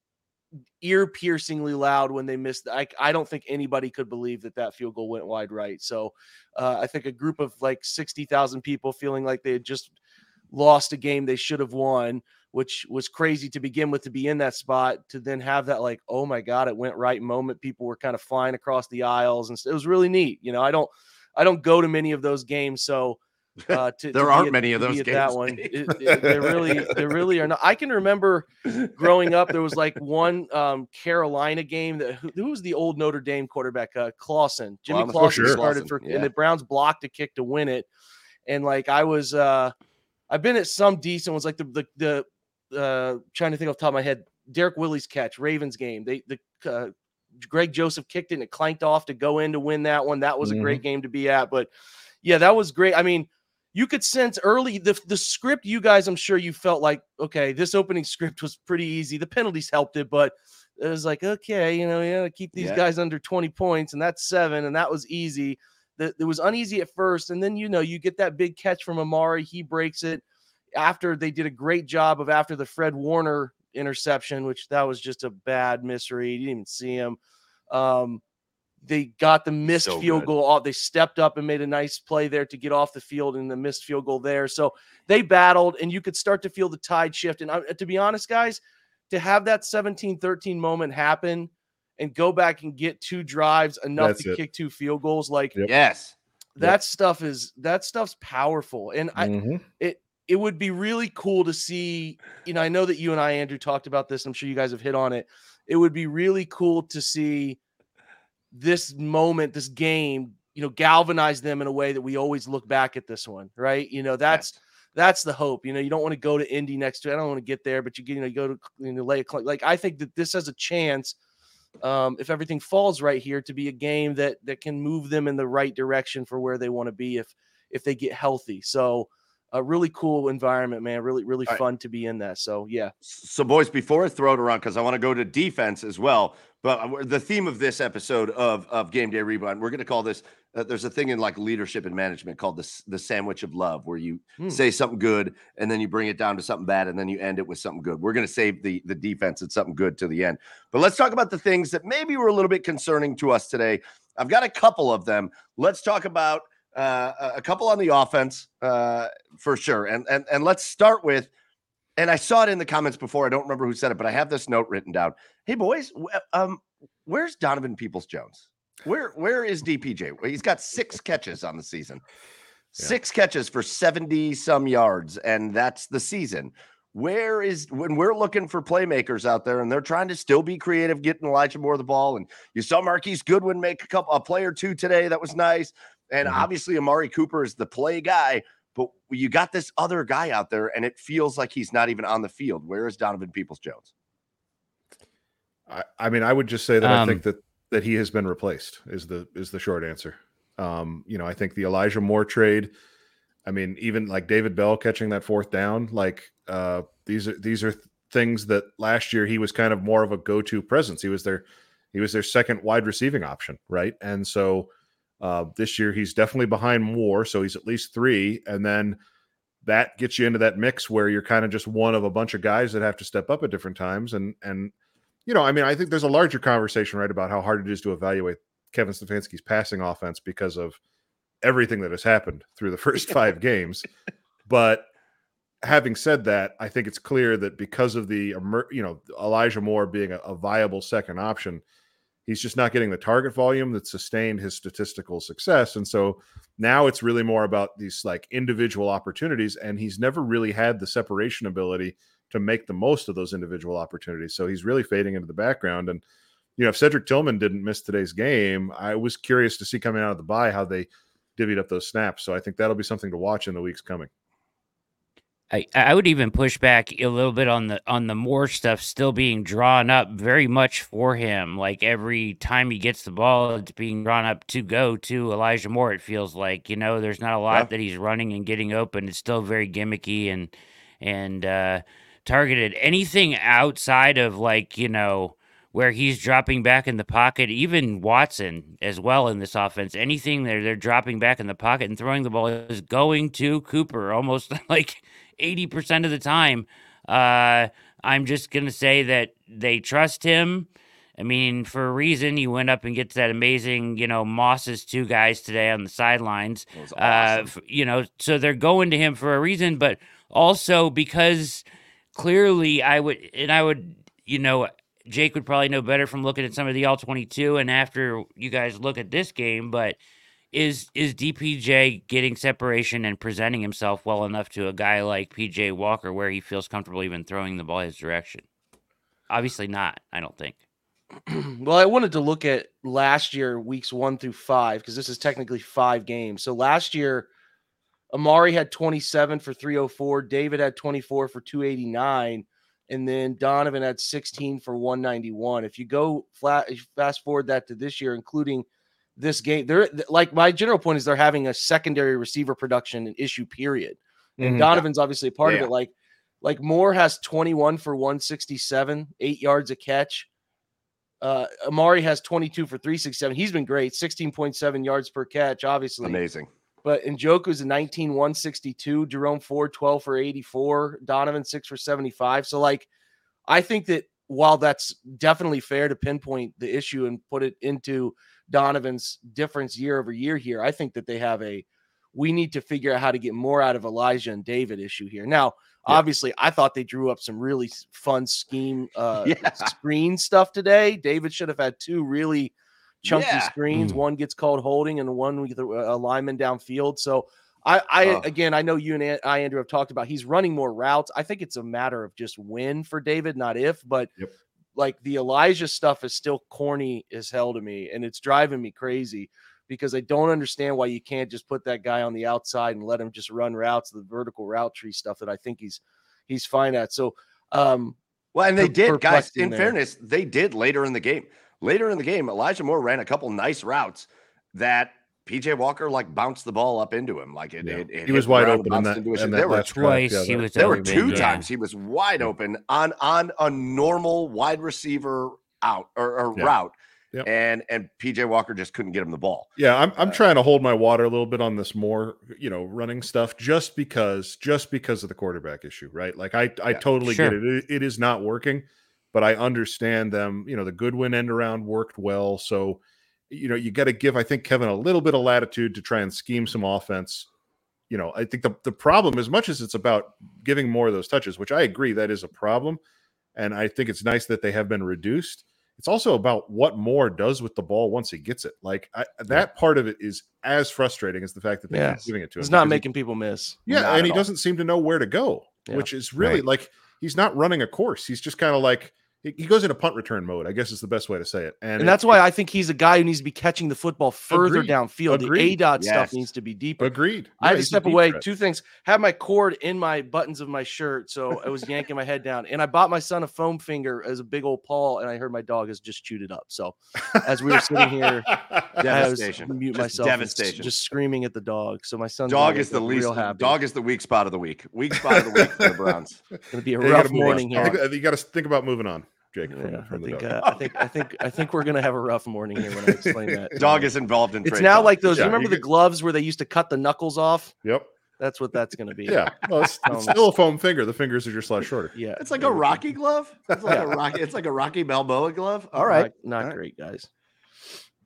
ear piercingly loud when they missed. I I don't think anybody could believe that that field goal went wide right. So uh, I think a group of like sixty thousand people feeling like they had just lost a game they should have won, which was crazy to begin with to be in that spot to then have that like, oh my god, it went right moment. People were kind of flying across the aisles, and it was really neat. You know, I don't, I don't go to many of those games, so uh, to, There to aren't at- many of those at That one, Dave. it, it- there really, there really are not. I can remember growing up, there was like one um, Carolina game that who, who was the old Notre Dame quarterback, uh, Clausen, Jimmy Clausen. Clausen sure. started for, yeah. and the Browns blocked a kick to win it, and like I was, uh, I've been at some decent ones, like the the the uh, trying to think off the top of my head, Derrick Willies' catch, Ravens game, they the uh, Greg Joseph kicked it and it clanked off to go in to win that one. That was a great game to be at, but yeah, that was great. I mean you could sense early the the script you guys i'm sure you felt like okay this opening script was pretty easy the penalties helped it but it was like okay you know yeah keep these Yeah. guys under 20 points and that's seven and that was easy that it was uneasy at first and then you know you get that big catch from amari he breaks it after they did a great job of after the fred warner interception which that was just a bad misread you didn't even see him um they got the missed So field good. goal off. They stepped up and made a nice play there to get off the field and the missed field goal there. So they battled, and you could start to feel the tide shift. And uh, to be honest, guys, to have that 17 13 moment happen and go back and get two drives enough That's to it. kick two field goals, like Yep. Yes. that stuff is that stuff's powerful. And I, Mhm. it it would be really cool to see you know i know that you and i andrew talked about this i'm sure you guys have hit on it it would be really cool to see this moment this game you know galvanize them in a way that we always look back at this one right? You know that's that's the hope you know you don't want to go to indy next to i don't want to get there but you get you know you go to you know lay a like i think that this has a chance um, if everything falls right here to be a game that that can move them in the right direction for where they want to be if if they get healthy so a really cool environment, man. Really, really All right. fun to be in that. So yeah, So, boys, before I throw it around, because I want to go to defense as well. But uh, the theme of this episode of of Game Day Rewind, we're going to call this. Uh, there's a thing in like leadership and management called the the sandwich of love, where you Hmm. say something good and then you bring it down to something bad, and then you end it with something good. We're going to save the the defense and something good to the end. But let's talk about the things that maybe were a little bit concerning to us today. I've got a couple of them. Let's talk about uh, a- couple on the offense uh, for sure, and and and let's start with and I saw it in the comments before. I don't remember who said it, but I have this note written down. Hey boys, um, where's Donovan Peoples Jones? Where where is DPJ? Well, he's got six catches on the season, Yeah. six catches for seventy some yards, and that's the season. where is when we're looking for playmakers out there and they're trying to still be creative, getting Elijah Moore the ball. And you saw Marquise Goodwin make a couple a play or two today. That was nice. And Mhm. obviously Amari Cooper is the play guy, but you got this other guy out there, and it feels like he's not even on the field. Where is Donovan Peoples Jones? I, I mean, I would just say that I Um, think that that he has been replaced is the is the short answer. Um, you know, I think the Elijah Moore trade. I mean, even like David Bell catching that fourth down, like uh, these are these are th- things that last year he was kind of more of a go to presence. He was their he was their second wide receiving option, right? And so uh, this year he's definitely behind Moore, so he's at least three, and then that gets you into that mix where you're kind of just one of a bunch of guys that have to step up at different times and and you know, I mean, I think there's a larger conversation, right, about how hard it is to evaluate Kevin Stefanski's passing offense because of everything that has happened through the first five games. But having said that, I think it's clear that because of the, you know, Elijah Moore being a, a viable second option, he's just not getting the target volume that sustained his statistical success. And so now it's really more about these like individual opportunities, and he's never really had the separation ability to make the most of those individual opportunities. So he's really fading into the background. And you know, if Cedric Tillman didn't miss today's game, I was curious to see coming out of the bye how they divvied up those snaps. So I think that'll be something to watch in the weeks coming. I, I would even push back a little bit on the on the Moore stuff still being drawn up very much for him. Like every time he gets the ball, it's being drawn up to go to Elijah Moore. It feels like you know there's not a lot Yeah. that he's running and getting open. It's still very gimmicky and and uh, targeted. Anything outside of like you know where he's dropping back in the pocket, even Watson as well in this offense. Anything that they're dropping back in the pocket and throwing the ball is going to Cooper almost like 80% of the time. Uh, I'm just going to say that they trust him. I mean, for a reason, he went up and gets that amazing, you know, Moss's two guys today on the sidelines. It was Uh, you know, so they're going to him for a reason, but also because clearly I would, and I would, you know, Jake would probably know better from looking at some of the all 22 and after you guys look at this game, but is is DPJ getting separation and presenting himself well enough to a guy like PJ Walker where he feels comfortable even throwing the ball his direction? Obviously not, I don't think. well, I wanted to look at last year, weeks one through five, because this is technically five games. So last year, Amari had 27 for 304, David had 24 for 289, and then Donovan had 16 for 191. If you go flat, fast forward that to this year, including this game, they're like my general point is they're having a secondary receiver production issue, period. And Mhm. Donovan's obviously a part Yeah. of it. Like, like Moore has 21 for 167, eight yards a catch. Uh, Amari has 22 for 367. He's been great, 16.7 yards per catch, obviously. Amazing. But Njoku's a 19, 162. Jerome Ford, 12 for 84. Donovan, 6 for 75. So, like, I think that while that's definitely fair to pinpoint the issue and put it into Donovan's difference year over year here, I think that they have a we need to figure out how to get more out of Elijah and David issue here. Now, Yeah. obviously, I thought they drew up some really fun scheme uh Yeah. screen stuff today. David should have had two really chunky Yeah. screens. Mm. One gets called holding, and one with a, a lineman downfield. So I, I Oh. again, I know you and I, Andrew, have talked about he's running more routes. I think it's a matter of just when for David, not if. But Yep. Like the Elijah stuff is still corny as hell to me, and it's driving me crazy because I don't understand why you can't just put that guy on the outside and let him just run routes, the vertical route tree stuff that I think he's he's fine at. So um Well, and they per- did, guys. In there. fairness, they did later in the game. Later in the game, Elijah Moore ran a couple nice routes that PJ Walker like bounced the ball up into him. Like it, Yeah. it, it He was wide open in that, into his- in There were twice Yeah, he was there were two yeah. times he was wide open on on a normal wide receiver out or, or Yeah. route, Yep. and and PJ Walker just couldn't get him the ball. Yeah, I'm I'm Uh, trying to hold my water a little bit on this more, you know, running stuff just because just because of the quarterback issue, right? Like I I Yeah, totally sure. get it. it. It is not working, but I understand them, you know, the Goodwin end around worked well, so you know, you got to give I think Kevin a little bit of latitude to try and scheme some offense. You know, I think the the problem as much as it's about giving more of those touches, which I agree that is a problem, and I think it's nice that they have been reduced it's also about what Moore does with the ball once he gets it. Like I, that part of it is as frustrating as the fact that they keep giving it to him. he's not because he- making people miss. yeah, Not and he all. doesn't seem to know where to go, Yeah. which is really Right. like he's not running a course. He's just kind of like he, he goes into punt return mode. I guess is the best way to say it. And, And it- that's why I think he's a guy who needs to be catching the football further Agreed. downfield. The A Agreed. dot stuff needs to be deeper. agreed. I had to step away. threat. Two things: have my cord in my buttons of my shirt, so I was yanking my head down, and I bought my son a foam finger as a big old paw, and I heard my dog has just chewed it up. So as we were sitting here, I was Devastation. gonna mute Just myself, devastation. just screaming at the dog. So my son's Dog is the least. real happy. Dog is the weak spot of the week. Weak spot of the week for the Browns. gonna be a Yeah, you rough gotta move on. morning here. I think you got to think about moving on, Jake. From, Yeah, I from the think, dog. uh, I think I think I think we're gonna have a rough morning here when I explain that. Dog is involved in. It's trade now talk. like those. Yeah, you remember you the get- gloves where they used to cut the knuckles off? yep. That's what that's gonna be. Yeah. Well, it's, it's still a foam finger. The fingers are just a lot shorter. yeah. It's like a Rocky glove. It's like a Rocky. It's like a Rocky Balboa glove. All right. not, not All right. great, guys.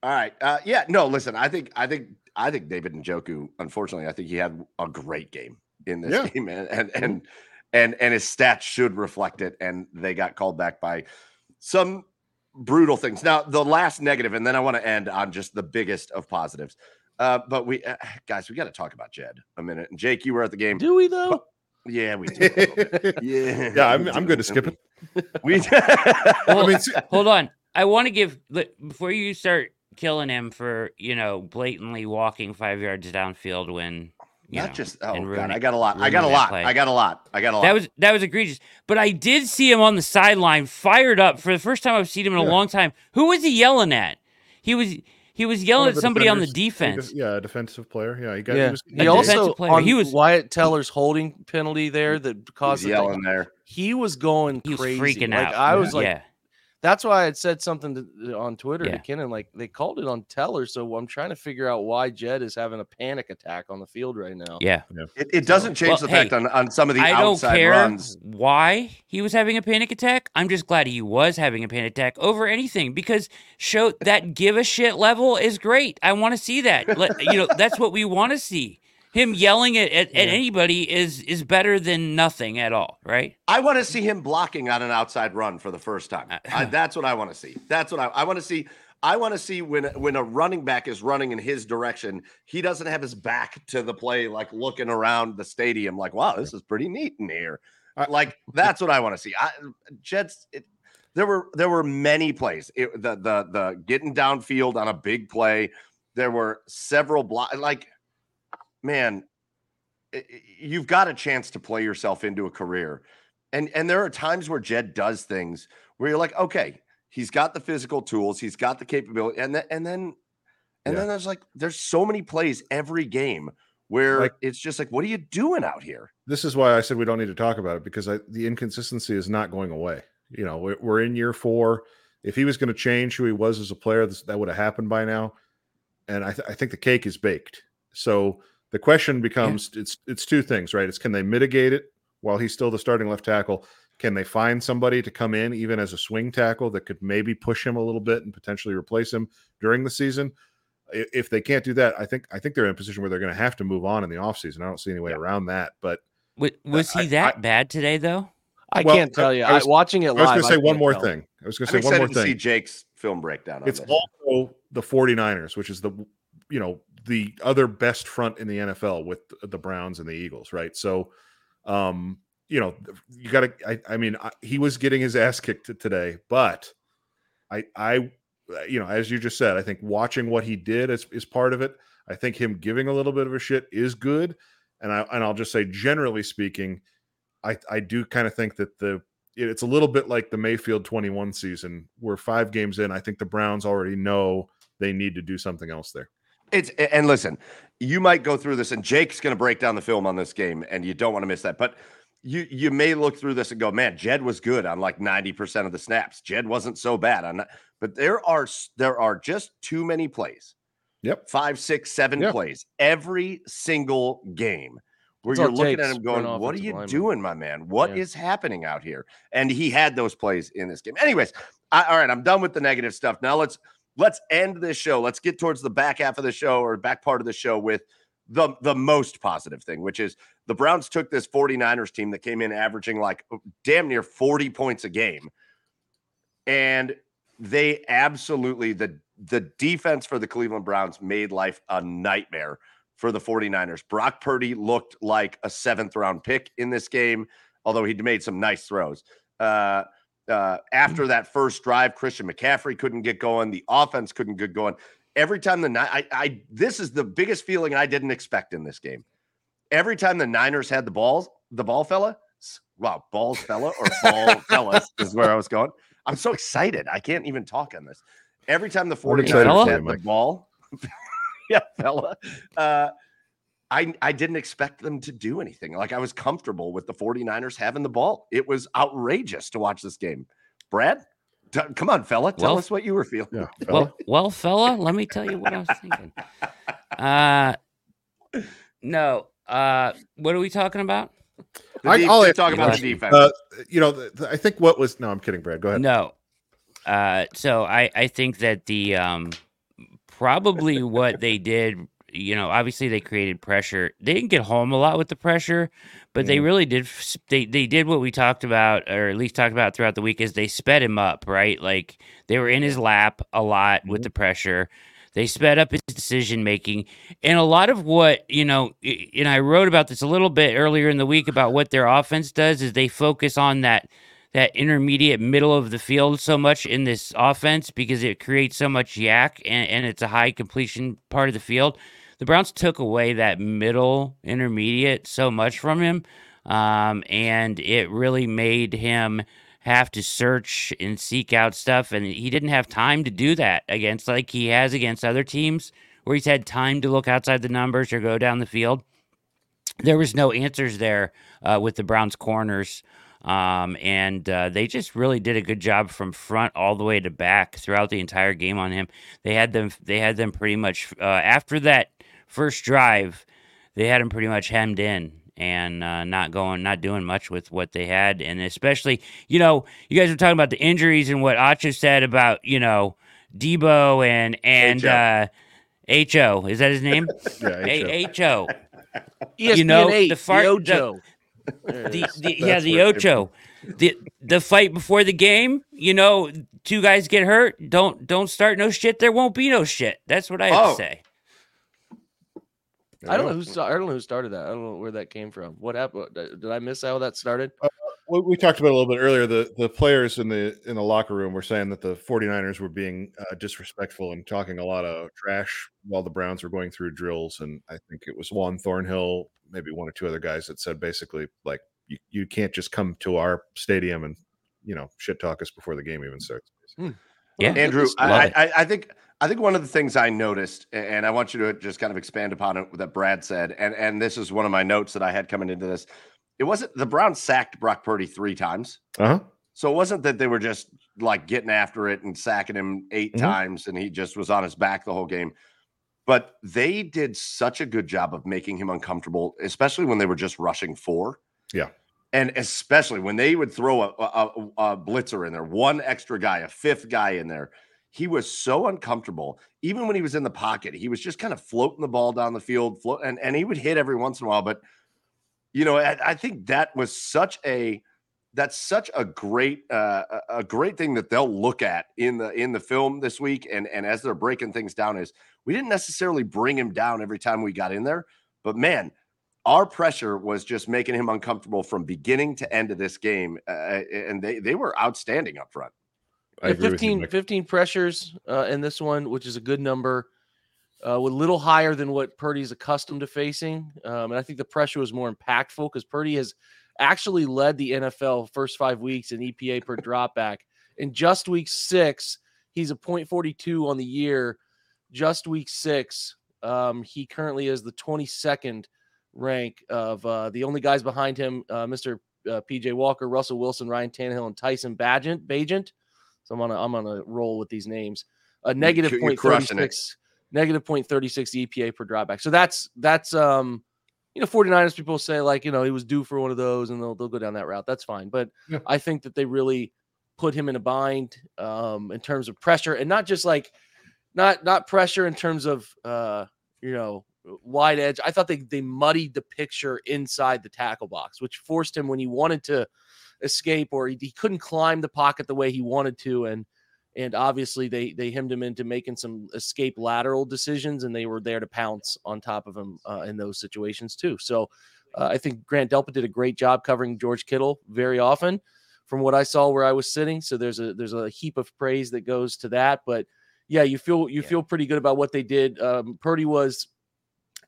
All right. Uh, yeah. No. Listen. I think. I think. I think David and Njoku. Unfortunately, I think he had a great game in this Yeah. game, and and and and and his stats should reflect it. And they got called back by some brutal things. Now, the last negative, and then I want to end on just the biggest of positives. Uh, but we uh, guys, we got to talk about Jed a minute. And Jake, you were at the game. Do we though? Yeah, we do. a little bit. Yeah. Yeah, I'm, we I'm do. good to skip it. We. I mean, see- Hold on. I want to give before you start killing him for you know blatantly walking five yards downfield when you Not know, just oh and god, ruining- I got a lot. I got a lot. play. I got a lot. I got a lot. That was that was egregious. But I did see him on the sideline, fired up for the first time I've seen him in a Yeah. long time. Who was he yelling at? He was he was yelling at the somebody on the defense. Yeah, a defensive player. Yeah, he got. Yeah. He was, He A also defensive player. on He was- Wyatt Teller's holding penalty there that He's caused the yelling there. He was going He was freaking like, out. I was like, yeah. That's why I had said something to, uh, on Twitter Yeah. to Kennan. Like they called it on Teller, so I'm trying to figure out why Jed is having a panic attack on the field right now. Yeah. It, it doesn't change Well, the fact hey, on, on some of the I don't outside care runs. why he was having a panic attack. I'm just glad he was having a panic attack over anything because show that give a shit level is great. I want to see that. Let, you know, that's what we want to see. Him yelling at, at, at anybody is is better than nothing at all, right? I want to see him blocking on an outside run for the first time. Uh, I, that's what I want to see. That's what I, I want to see. I want to see when when a running back is running in his direction, he doesn't have his back to the play, like looking around the stadium, like, "Wow, this is pretty neat in here." Like that's what I want to see. I, Jets. It, there were there were many plays. It, the the the getting downfield on a big play. There were several block. Like, man, you've got a chance to play yourself into a career. And and there are times where Jed does things where you're like, okay, he's got the physical tools, he's got the capability, and then and then and Yeah. then there's like there's so many plays every game where Like- it's just like, what are you doing out here? this is why I said we don't need to talk about it because I, the inconsistency is not going away. You know, we're, we're in year four. If he was going to change who he was as a player, this, that would have happened by now. And I, th- I think the cake is baked. So the question becomes it's it's two things, right? It's can they mitigate it while he's still the starting left tackle? Can they find somebody to come in even as a swing tackle that could maybe push him a little bit and potentially replace him during the season? If they can't do that, I think I think they're in a position where they're going to have to move on in the offseason. I don't see any way around that. But Wa- Was I- he that bad today though? I Well, can't tell you. I I was- watching it I was going to say one more tell. thing. I was going to I'm say one more excited to see thing. Jake's film breakdown. On It's this. also the 49ers, which is the you know the other best front in the NFL with the Browns and the Eagles, right? So, um, you know, you got to. I, I mean, I, he was getting his ass kicked today, but I, I, you know, as you just said, I think watching what he did is is part of it. I think him giving a little bit of a shit is good, and I and I'll just say, generally speaking, I I do kind of think that the it's a little bit like the Mayfield 21 season where five games in, I think the Browns already know they need to do something else there. It's and listen, you might go through this, and Jake's going to break down the film on this game, and you don't want to miss that. But you you may look through this and go, man, Jed was good on like ninety percent of the snaps. Jed wasn't so bad on that. But there are there are just too many plays. Yep. Five, six, seven Yeah. plays every single game where That's you're it looking at him going, "What are you lineman." doing, my man? What is Yeah. happening out here?" And he had those plays in this game. Anyways, I, all right, I'm done with the negative stuff. Now let's let's end this show. Let's get towards the back half of the show or back part of the show with the the most positive thing, which is the Browns took this 49ers team that came in averaging like damn near 40 points a game. And they absolutely the the defense for the Cleveland Browns made life a nightmare for the 49ers. Brock Purdy looked like a seventh round pick in this game. although he made some nice throws. Uh, uh, after that first drive, Christian McCaffrey couldn't get going. The offense couldn't get going. Every time the I, I this is the biggest feeling I didn't expect in this game. Every time the Niners had the balls, the ball fella, wow, balls fella or ball fellas is where I was going. I'm so excited. I can't even talk on this. Every time the 49ers had the ball, yeah, fella. Uh, I, I didn't expect them to do anything. Like I was comfortable with the 49ers having the ball. It was outrageous to watch this game. Brad, t- come on, fella. Tell Well- us what you were feeling. Yeah, fella. Well, well, fella, let me tell you what I was thinking. Uh, no. Uh, what are we talking about? The I- def- I'll talk about the defense. Uh, you know, th- th- I think what was no, I'm kidding, Brad. Go ahead. No. Uh, so I, I think that the um, probably what they did, you know, obviously they created pressure. They didn't get home a lot with the pressure, but they really did. They they did what we talked about, or at least talked about throughout the week, is they sped him up, right? Like they were in his lap a lot with mm-hmm. the pressure. They sped up his decision making, and a lot of what you know. And I wrote about this a little bit earlier in the week about what their offense does is they focus on that that intermediate middle of the field so much in this offense because it creates so much YAC and, and it's a high completion part of the field. The Browns took away that middle intermediate so much from him, um, and it really made him have to search and seek out stuff, and he didn't have time to do that against like he has against other teams where he's had time to look outside the numbers or go down the field. There was no answers there uh, with the Browns corners. Um, and uh, they just really did a good job from front all the way to back throughout the entire game on him. They had them. They had them pretty much uh, after that first drive. They had him pretty much hemmed in and uh, not going, not doing much with what they had. And especially, you know, you guys were talking about the injuries and what Acho said about you know Deebo and and uh, Ho. Is that his name? Yeah, A- Ho. ESPN You know, 8, the fart- the the- Ojo. There it the, the yeah That's the where it ocho the the fight before the game you know two guys get hurt don't don't start no shit there won't be no shit that's what i have Oh. to say There I don't know who I don't know who started that. I don't know where that came from. What happened? Did I miss how that started? we, we talked about it a little bit earlier the the players in the in the locker room were saying that the 49ers were being uh, disrespectful and talking a lot of trash while the browns were going through drills and i think it was juan thornhill maybe one or two other guys that said basically like you, you can't just come to our stadium and you know shit talk us before the game even starts yeah Andrew, I. I, I think I think one of the things I noticed, and I want you to just kind of expand upon it that Brad said, and and this is one of my notes that I had coming into this. It wasn't the Browns sacked Brock Purdy three times, uh-huh so it wasn't that they were just like getting after it and sacking him 8 Mhm. times, and he just was on his back the whole game. But they did such a good job of making him uncomfortable, especially when they were just rushing four. Yeah. And especially when they would throw a, a- a blitzer in there, one extra guy, a fifth guy in there, he was so uncomfortable. Even when he was in the pocket, he was just kind of floating the ball down the field, float, and, and he would hit every once in a while. But you know, I, I think that was such a that's such a great uh, a great thing that they'll look at in the in the film this week, and and as they're breaking things down, is we didn't necessarily bring him down every time we got in there, but man, our pressure was just making him uncomfortable from beginning to end of this game, uh, and they they were outstanding up front. I Yeah, agree with you, 15, 15 pressures uh, in this one, which is a good number. Uh, a little higher than what Purdy's accustomed to facing. Um, and I think the pressure was more impactful because Purdy has actually led the NFL first five weeks in EPA per dropback. In just week six, he's a 0.42 on the year. Just week six, um, he currently is the 22nd rank of uh, the only guys behind him, uh, Mr. Uh, PJ Walker, Russell Wilson, Ryan Tannehill, and Tyson Bagent. Bagent. So I'm on a, I'm on a roll with these names. A negative you're point crushing thirty it. six, negative point thirty six EPA per dropback. So that's that's um, you know, 49ers people say like you know he was due for one of those, and they'll they'll go down that route. That's fine, but Yeah. I think that they really put him in a bind um in terms of pressure, and not just like not not pressure in terms of uh you know wide edge. I thought they they muddied the picture inside the tackle box, which forced him when he wanted to escape or he, he couldn't climb the pocket the way he wanted to and and obviously they they hemmed him into making some escape lateral decisions and they were there to pounce on top of him uh, in those situations too so Uh, I think Grant Delpit did a great job covering George Kittle very often, from what I saw where I was sitting. So there's a there's a heap of praise that goes to that. But yeah, you feel you Yeah. feel pretty good about what they did. Um, Purdy was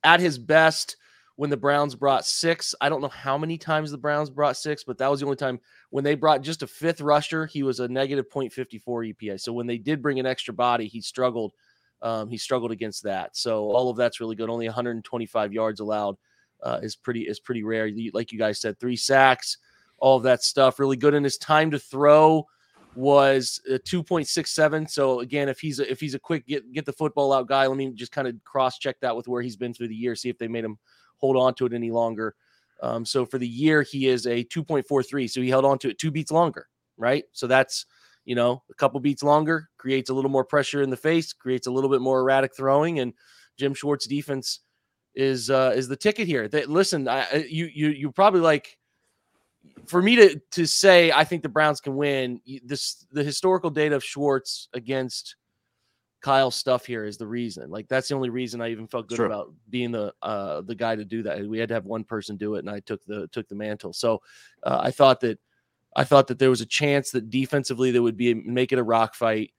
at his best when the Browns brought six. I don't know how many times the Browns brought six, but that was the only time when they brought just a fifth rusher. He was a negative 0.54 EPA. So when they did bring an extra body, he struggled. Um, he struggled against that. So all of that's really good. Only 125 yards allowed uh, is pretty is pretty rare. Like you guys said, three sacks, all of that stuff, really good. And his time to throw was uh, 2.67. So again, if he's a, if he's a quick get get the football out guy, let me just kind of cross check that with where he's been through the year, see if they made him hold on to it any longer. Um, so for the year, he is a 2.43. So he held on to it two beats longer, right? So that's you know a couple beats longer, creates a little more pressure in the face, creates a little bit more erratic throwing, and Jim Schwartz defense is uh, is the ticket here. That listen, I- you you you probably like for me to to say I think the Browns can win. This the historical data of Schwartz against Kyle stuff here is the reason. Like that's the only reason I even felt good Sure. about being the uh the guy to do that. We had to have one person do it, and I took the took the mantle. So uh, I thought that I thought that there was a chance that defensively there would be make it a rock fight.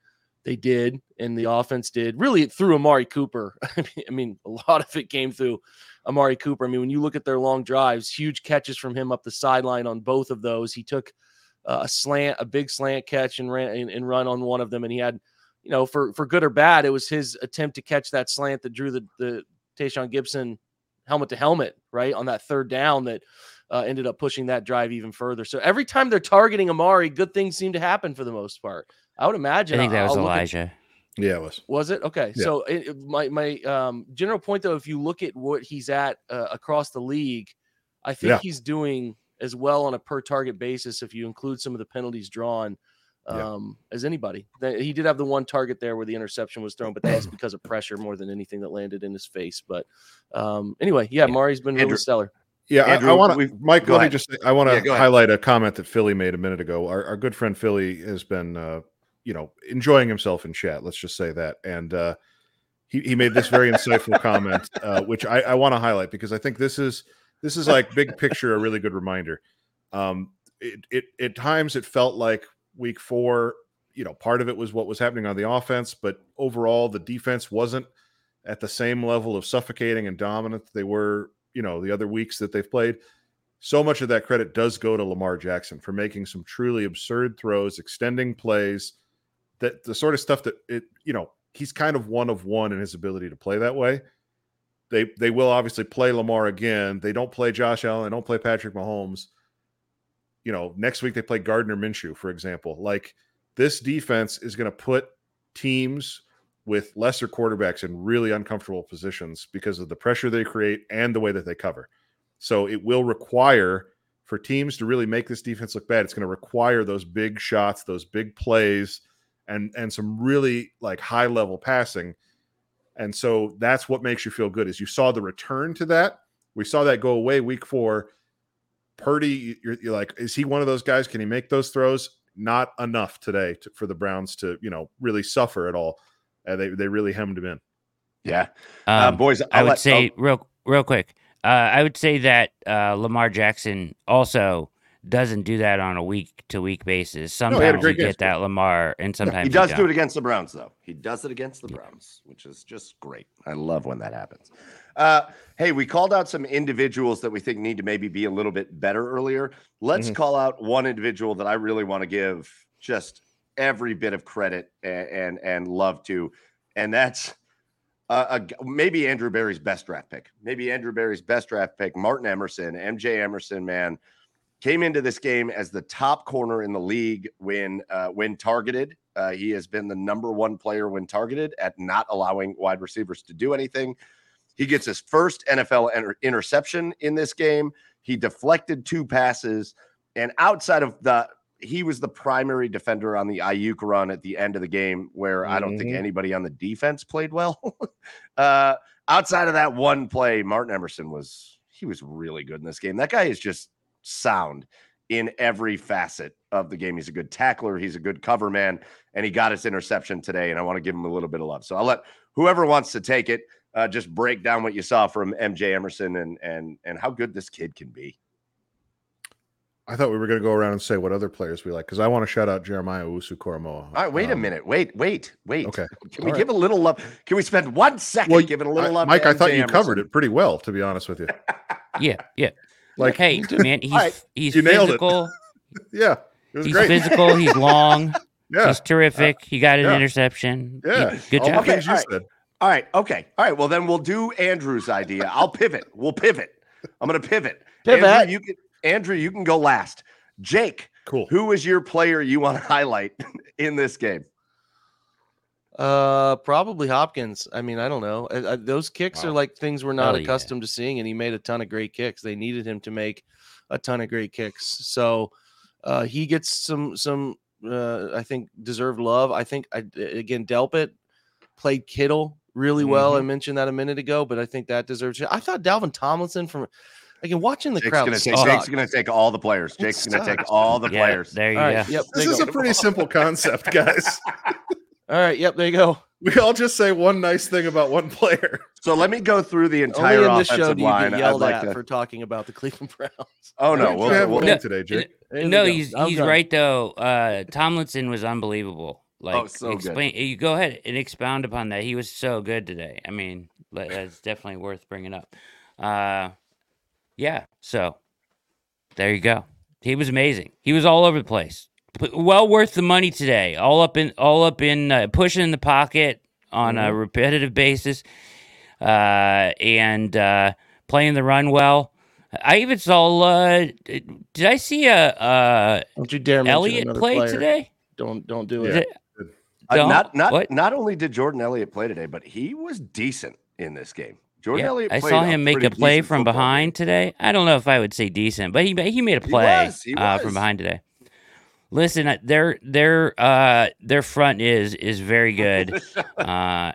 They did, and the offense did really through Amari Cooper. I mean, a lot of it came through Amari Cooper. I mean, when you look at their long drives, huge catches from him up the sideline on both of those. He took uh, a slant, a big slant catch, and ran and, and run on one of them. And he had, you know, for for good or bad, it was his attempt to catch that slant that drew the the Tashaun Gipson helmet to helmet right on that third down that uh, ended up pushing that drive even further. So every time they're targeting Amari, good things seem to happen for the most part. I would imagine. I imagine. think that was I'll look at- Elijah. Yeah, it was. was it okay? Yeah. So it, it- my my um, general point though, if you look at what he's at uh, across the league, I think Yeah. he's doing as well on a per target basis if you include some of the penalties drawn Yeah. um, as anybody. He did have the one target there where the interception was thrown, but that was because of pressure more than anything that landed in his face. But um, anyway, yeah, Yeah. Mari's been really stellar. Yeah, I- I, want to, Mike. go Let me just. I want to Yeah, highlight a comment that Philly made a minute ago. Our, our good friend Philly has been, uh, you know, enjoying himself in chat. Let's just say that, and uh, he he made this very insightful comment, uh, which I, I want to highlight because I think this is this is like big picture a really good reminder. Um, it, it at times it felt like week four. You know, part of it was what was happening on the offense, but overall the defense wasn't at the same level of suffocating and dominant they were, you know, the other weeks that they've played. So much of that credit does go to Lamar Jackson for making some truly absurd throws, extending plays, that the sort of stuff that it, you know, he's kind of one of one in his ability to play that way. They they will obviously play Lamar again. They don't play Josh Allen, they don't play Patrick Mahomes. You know, next week they play Gardner Minshew, for example. Like this defense is going to put teams with lesser quarterbacks in really uncomfortable positions because of the pressure they create and the way that they cover. So it will require for teams to really make this defense look bad. It's going to require those big shots, those big plays, and and some really like high level passing. And so that's what makes you feel good. Is you saw the return to that. We saw that go away week four. Purdy, you're, you're like, is he one of those guys? Can he make those throws? Not enough today to, for the Browns to you know really suffer at all. Uh, they they really hemmed him in. Yeah, uh, Um, boys. I I'll would let- say I'll- real real quick. Uh, I would say that uh, Lamar Jackson also doesn't do that on a week to week basis. he Sometimes you game. get that Lamar, and sometimes he you does don't. do it against the Browns, though. He does it against the Browns, which is just great. I love when that happens. Uh, hey, we called out some individuals that we think need to maybe be a little bit better earlier. Let's Mhm. call out one individual that I really want to give just every bit of credit and and, and love to, and that's uh, a maybe Andrew Berry's best draft pick. Maybe Andrew Berry's best draft pick, Martin Emerson, MJ Emerson, man came into this game as the top corner in the league when uh, when targeted. Uh, he has been the number one player when targeted at not allowing wide receivers to do anything. He gets his first NFL inter- interception in this game. He deflected two passes, and outside of the, he was the primary defender on the Aiyuk run at the end of the game, where I don't think Mhm. anybody on the defense played well. uh, outside of that one play, Martin Emerson was he was really good in this game. That guy is just sound in every facet of the game. He's a good tackler, he's a good cover man, and he got his interception today. And I want to give him a little bit of love. So I'll let whoever wants to take it. uh, just break down what you saw from MJ Emerson and and and how good this kid can be. I thought we were going to go around and say what other players we like because I want to shout out Jeremiah Owusu-Koramoah. All right, wait a Um, minute. Wait, wait, wait. Okay. Can we All right. give a little love? Can we spend one second Well, giving a little I- love? Mike, to I thought MJ you covered it pretty well, to be honest with you. Yeah, yeah. Like, hey, man, he's right. he's You physical. yeah, it was He's great. physical. He's long. yeah, He's terrific. He got an yeah. interception. yeah. He- good All the job. Okay, things you all right. said. All right, okay, all right. Well, then we'll do Andrew's idea. I'll pivot. We'll pivot. I'm going to pivot. Pivot. Andrew, you can. Andrew, you can go last. Jake, Cool. who is your player you want to highlight in this game? Uh, probably Hopkins. I mean, I don't know. Uh, uh, those kicks are like things we're not Hell yeah. accustomed to seeing, and he made a ton of great kicks. They needed him to make a ton of great kicks, so uh, he gets some some. Uh, I think deserved love. I think I, again Delpit played Kittle really well. I mentioned that a minute ago, but I think that deserves. I thought Dalvin Tomlinson from again watching the Jake's crowd. going to take. Jake's going to take all the players. Jake's going to take all the Yeah, players. there you All right, go. yep. This is you a pretty simple concept, guys. All right, yep, there you go. we all just say one nice thing about one player. So let me go through the Only entire in this show offensive do you line. get I'd yelled like at to. for talking about the Cleveland Browns. Oh no, we'll, have we'll, one No, today, Jake. There we no, go. he's I'm he's done. right though. Uh, Tomlinson was unbelievable. Like, Oh, so good. explain. You go ahead and expound upon that. He was so good today. I mean, le- that's definitely worth bringing up. Uh, yeah. So there you go. He was amazing. He was all over the place. P- Well worth the money today. All up in, all up in, uh, pushing in the pocket on Mm-hmm. a repetitive basis, uh, and uh, playing the run well. I even saw. Uh, did I see a uh, Don't you dare mention Elliott another play player. today? Don't don't do it. it- Uh, Don't? not not What? not only did Jordan Elliott play today, but he was decent in this game. Jordan Yeah, Elliott. I saw him make a play from football game. behind today. I don't know if I would say decent, but he he made a He play was, he uh, was. from behind today. Listen, uh, their their uh their front is is very good. uh,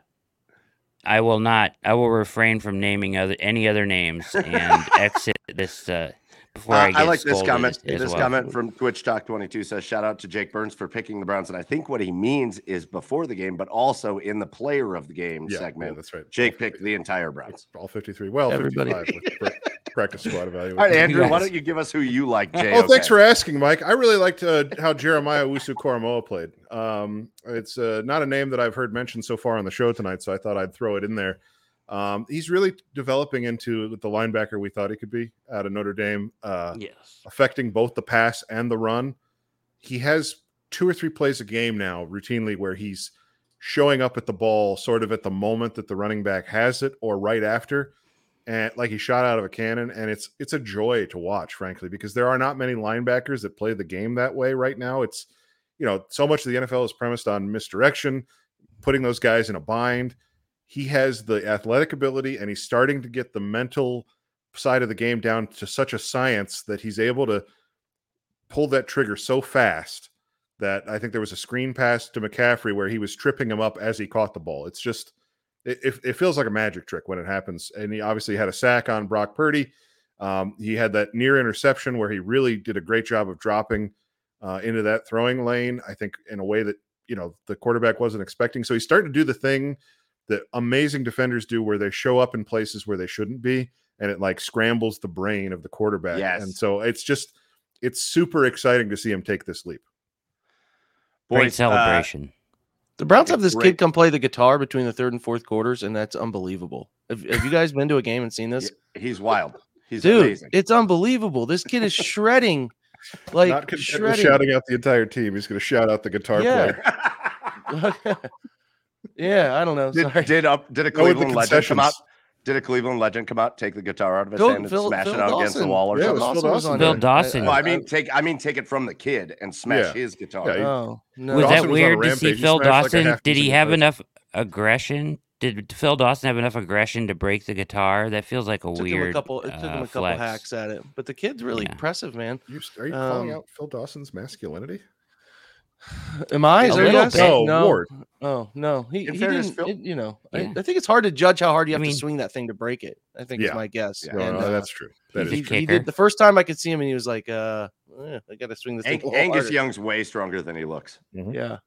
I will not. I will refrain from naming other any other names and exit this uh, before Uh, I I, like this comment. as This well. comment from Twitch Talk 22 says, "Shout out to Jake Burns for picking the Browns." And I think what he means is before the game, but also in the player of the game Yeah, segment. yeah, that's right. Jake picked the entire Browns. all 53. Well, Everybody. 55 with pra- practice squad evaluation. All right, Andrew, why don't you give us who you like, Jay? Oh, thanks for asking, Mike. I really liked uh, how Jeremiah Owusu-Koramoah played. Um, it's uh, not a name that I've heard mentioned so far on the show tonight, so I thought I'd throw it in there. Um, he's really developing into the linebacker we thought he could be out of Notre Dame, uh, Yes. affecting both the pass and the run. He has two or three plays a game now, routinely, where he's showing up at the ball sort of at the moment that the running back has it or right after and like he shot out of a cannon and it's it's a joy to watch frankly because there are not many linebackers that play the game that way right now it's you know so much of the NFL is premised on misdirection putting those guys in a bind he has the athletic ability and he's starting to get the mental side of the game down to such a science that he's able to pull that trigger so fast that I think there was a screen pass to McCaffrey where he was tripping him up as he caught the ball. It's just it, it feels like a magic trick when it happens. And he obviously had a sack on Brock Purdy. Um, he had that near interception where he really did a great job of dropping uh, into that throwing lane. I think in a way that you know the quarterback wasn't expecting. So he's starting to do the thing that amazing defenders do, where they show up in places where they shouldn't be, and it like scrambles the brain of the quarterback. Yes. And so it's just it's super exciting to see him take this leap. Great Boys, uh, celebration. The Browns have this great. kid come play the guitar between the third and fourth quarters, and that's unbelievable. Have, have you guys been to a game and seen this? yeah, he's wild. He's Dude, amazing. it's unbelievable. This kid is shredding. Like Not shredding. shouting out the entire team. He's going to shout out the guitar Yeah. player. yeah, I don't know. did, Sorry. did up did a Go with the Cleveland legend come out? Concessions. Did a Cleveland legend come out, take the guitar out of his Phil- hand and Phil- smash Phil it out against the wall or Yeah, something? was Phil Dawson on Phil there. Dawson. Well, I mean, take I mean, take it from the kid and smash Yeah. his guitar. Yeah, he- oh no. was Dawson that was weird to see Phil smashed like Dawson? Did he have plays. enough aggression? Did Phil Dawson have enough aggression to break the guitar? That feels like a took him weird a couple. It took him uh, a couple flex. hacks at it, but the kid's really Yeah. impressive, man. You, are you calling Um, out Phil Dawson's masculinity? Am I? Is there little bit. No, no. Ward. Oh no, he, he fairness, didn't. Phil- it- you know, I, Yeah. I think it's hard to judge how hard you I have mean- to swing that thing to break it. I think Yeah. is my guess. Yeah. And, no, uh, that's true. That he's is true. he, he did the first time I could see him, and he was like, "Uh, eh, I got to swing this thing." Ang- a little Angus harder." Young's way stronger than he looks. Yeah.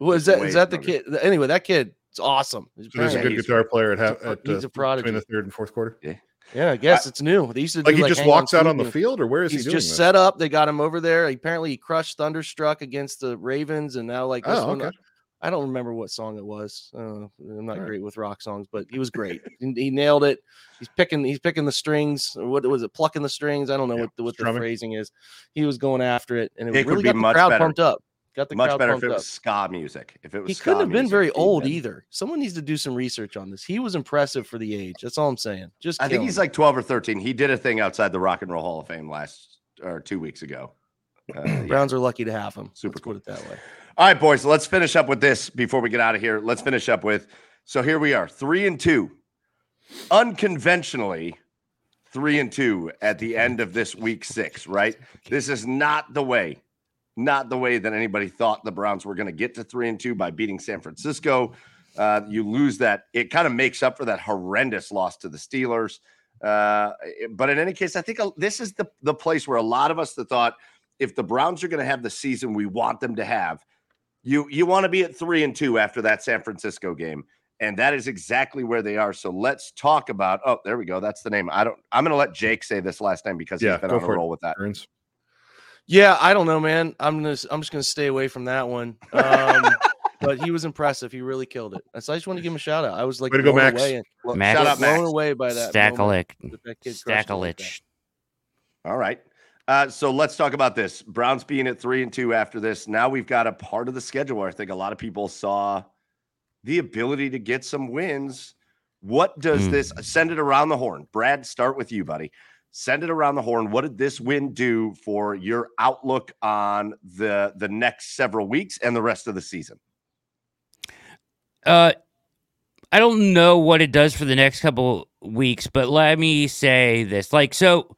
Was that Way is that the kid? Anyway, that kid It's awesome. He's So there's a apparently- good guitar player at, he's a half, at he's uh, a prodigy. between the third and fourth quarter. Yeah, I guess it's new. They used to Like do, he just walks out on the field, or where is He's he He's just this? set up. They got him over there. Apparently, he crushed Thunderstruck against the Ravens, and now like this Oh, one, okay. I don't remember what song it was. Uh, I'm not All right. great with rock songs, but he was great. he, he nailed it. He's picking. He's picking the strings. Or what was it? Plucking the strings. I don't know Yeah, what the, what the phrasing is. He was going after it, and it, It could really be got the much crowd better. pumped up. Got the Much better if it up. was ska music. If it was He couldn't have been very old either. Someone needs to do some research on this. He was impressive for the age. That's all I'm saying. Just I think he's like 12 or 13. He did a thing outside the Rock and Roll Hall of Fame last or two weeks ago. Uh, yeah. Browns are lucky to have him. Super Let's cool. put it that way. All right, boys, let's finish up with this before we get out of here. Let's finish up with so here we are, three and two, unconventionally, three and two at the end of this week six, right? This is not the way, not the way that anybody thought the Browns were going to get to three and two by beating San Francisco. Uh, you lose that, it kind of makes up for that horrendous loss to the Steelers. Uh, but in any case, I think uh, this is the, the place where a lot of us that thought if the Browns are going to have the season we want them to have, you you want to be at three and two after that San Francisco game, and that is exactly where they are. So let's talk about. Oh, there we go. That's the name. I don't. I'm going to let Jake say this last name because Yeah, he's been on a for it. roll with that. Burns. Yeah, I don't know, man. I'm gonna I'm just gonna stay away from that one. Um, but he was impressive. He really killed it. So I just want to give him a shout out. I was like Way to go, Max. away and Well, Max. Shout out, blown away by that. moment Stacklich. that that kid crushed it like that. Stackalich. All right. Uh, so let's talk about this. Browns being at three and two after this. Now we've got a part of the schedule where I think a lot of people saw the ability to get some wins. What does Hmm. this send it around the horn? Brad, start with you, buddy. Send it around the horn. What did this win do for your outlook on the the next several weeks and the rest of the season? Uh, I don't know what it does for the next couple weeks, but let me say this: like, so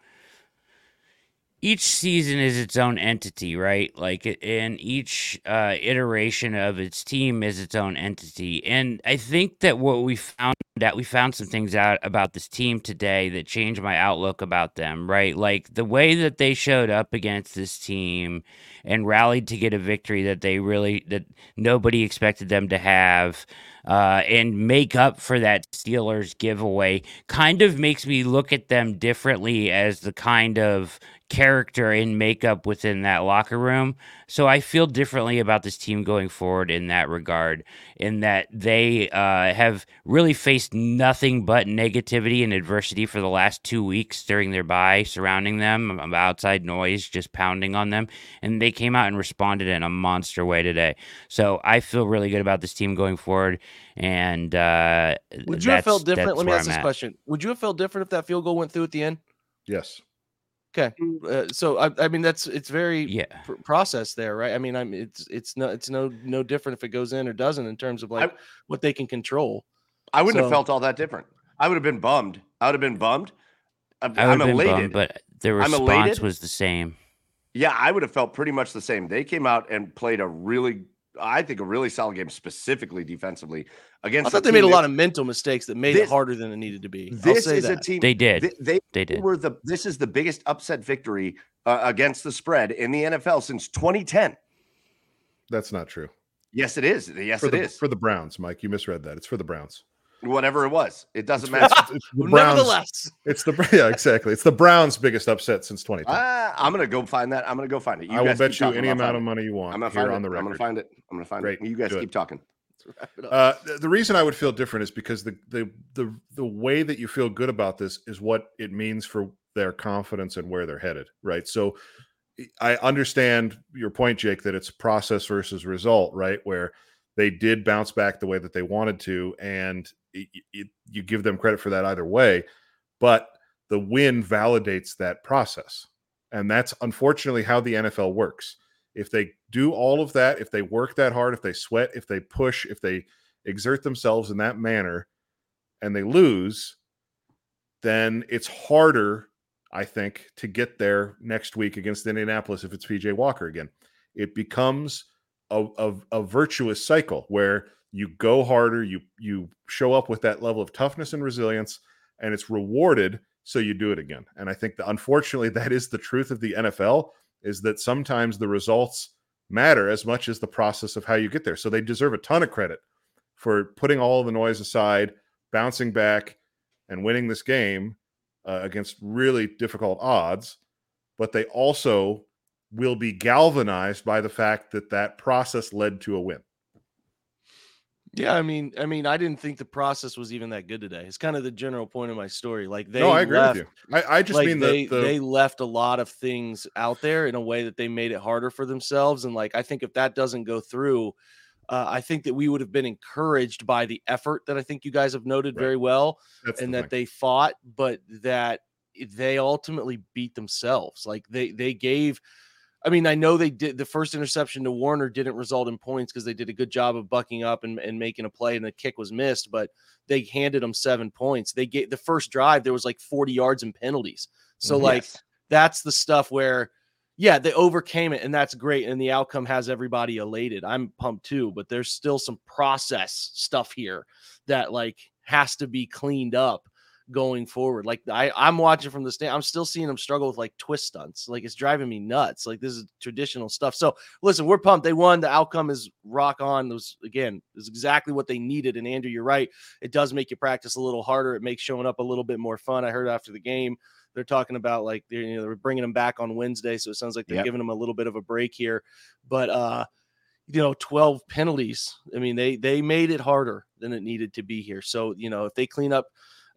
each season is its own entity, right? Like, and each uh, iteration of its team is its own entity. And I think that what we found out, we found some things out about this team today that changed my outlook about them, right? Like the way that they showed up against this team and rallied to get a victory that they really that nobody expected them to have uh, and make up for that Steelers giveaway kind of makes me look at them differently as the kind of character and makeup within that locker room. So I feel differently about this team going forward in that regard, in that they uh, have really faced nothing but negativity and adversity for the last two weeks during their bye surrounding them, outside noise just pounding on them. And they came out and responded in a monster way today. So I feel really good about this team going forward. And uh, Would you have felt different? Let me ask I'm this at. question. Would you have felt different if that field goal went through at the end? Yes. Okay. Uh, so I, I mean that's it's very Yeah. pr- process there, right? I mean, I'm it's it's no it's no no different if it goes in or doesn't in terms of like what they can control. I wouldn't have felt all that different. I would have been bummed. I would have been bummed. I'm, I would I'm have been elated. bummed, but the I'm response elated. was the same. Yeah, I would have felt pretty much the same. They came out and played a really, I think, a really solid game, specifically defensively against. I thought a they made a team lot of mental mistakes that made This- it harder than it needed to be. I'll This say is that. a team. They did. They, they, They did. were the. This is the biggest upset victory uh, against the spread in the NFL since 2010. That's not true. Yes, it is. Yes, for it the, is. For the Browns, Mike, you misread that. It's for the Browns. Whatever it was, it doesn't matter. it's, it's the Browns. Nevertheless, It's the yeah, exactly. It's the Browns' biggest upset since 2010. Ah, I'm gonna go find that. I'm gonna go find it. You I will bet you any amount of money you want I'm gonna here find on it. the I'm gonna find it. I'm gonna find Great. it. You guys Do keep talking. it up. Uh, the, the reason I would feel different is because the, the the the way that you feel good about this is what it means for their confidence and where they're headed, right? So I understand your point, Jake, that it's process versus result, right? Where they did bounce back the way that they wanted to, and it, it, you give them credit for that either way. But the win validates that process, and that's unfortunately how the NFL works. If they do all of that, if they work that hard, if they sweat, if they push, if they exert themselves in that manner, and they lose, then it's harder, I think, to get there next week against Indianapolis if it's PJ Walker again. It becomes a, a, a virtuous cycle where you go harder, you you show up with that level of toughness and resilience, and it's rewarded, so you do it again. And I think that unfortunately that is the truth of the NFL is that sometimes the results matter as much as the process of how you get there. So they deserve a ton of credit for putting all the noise aside, bouncing back, and winning this game uh, against really difficult odds. But they also will be galvanized by the fact that that process led to a win. Yeah, I mean, I mean, I didn't think the process was even that good today. It's kind of the general point of my story. Like they no, I agree left, with you. I, I just like mean they the, the they left a lot of things out there in a way that they made it harder for themselves. And like I think if that doesn't go through, uh, I think that we would have been encouraged by the effort that I think you guys have noted Right. very well, that's and the that thing. they fought, but that they ultimately beat themselves. Like they they gave. I mean, I know they did the first interception to Warner didn't result in points because they did a good job of bucking up and, and making a play, and the kick was missed, but they handed them seven points. They gave the first drive, there was like 40 yards and penalties. So, Mhm. like, that's the stuff where, yeah, they overcame it, and that's great. And the outcome has everybody elated. I'm pumped too, but there's still some process stuff here that like has to be cleaned up going forward. Like I, I'm watching from the stand. I'm still seeing them struggle with like twist stunts. Like it's driving me nuts. Like this is traditional stuff. So listen, we're pumped. They won. The outcome is rock on. It was again, is exactly what they needed. And Andrew, you're right. It does make you practice a little harder. It makes showing up a little bit more fun. I heard after the game. They're talking about like they're you know they're bringing them back on Wednesday, so it sounds like they're Yep. giving them a little bit of a break here. But uh, you know, 12 penalties. I mean, they they made it harder than it needed to be here. So, you know, if they clean up,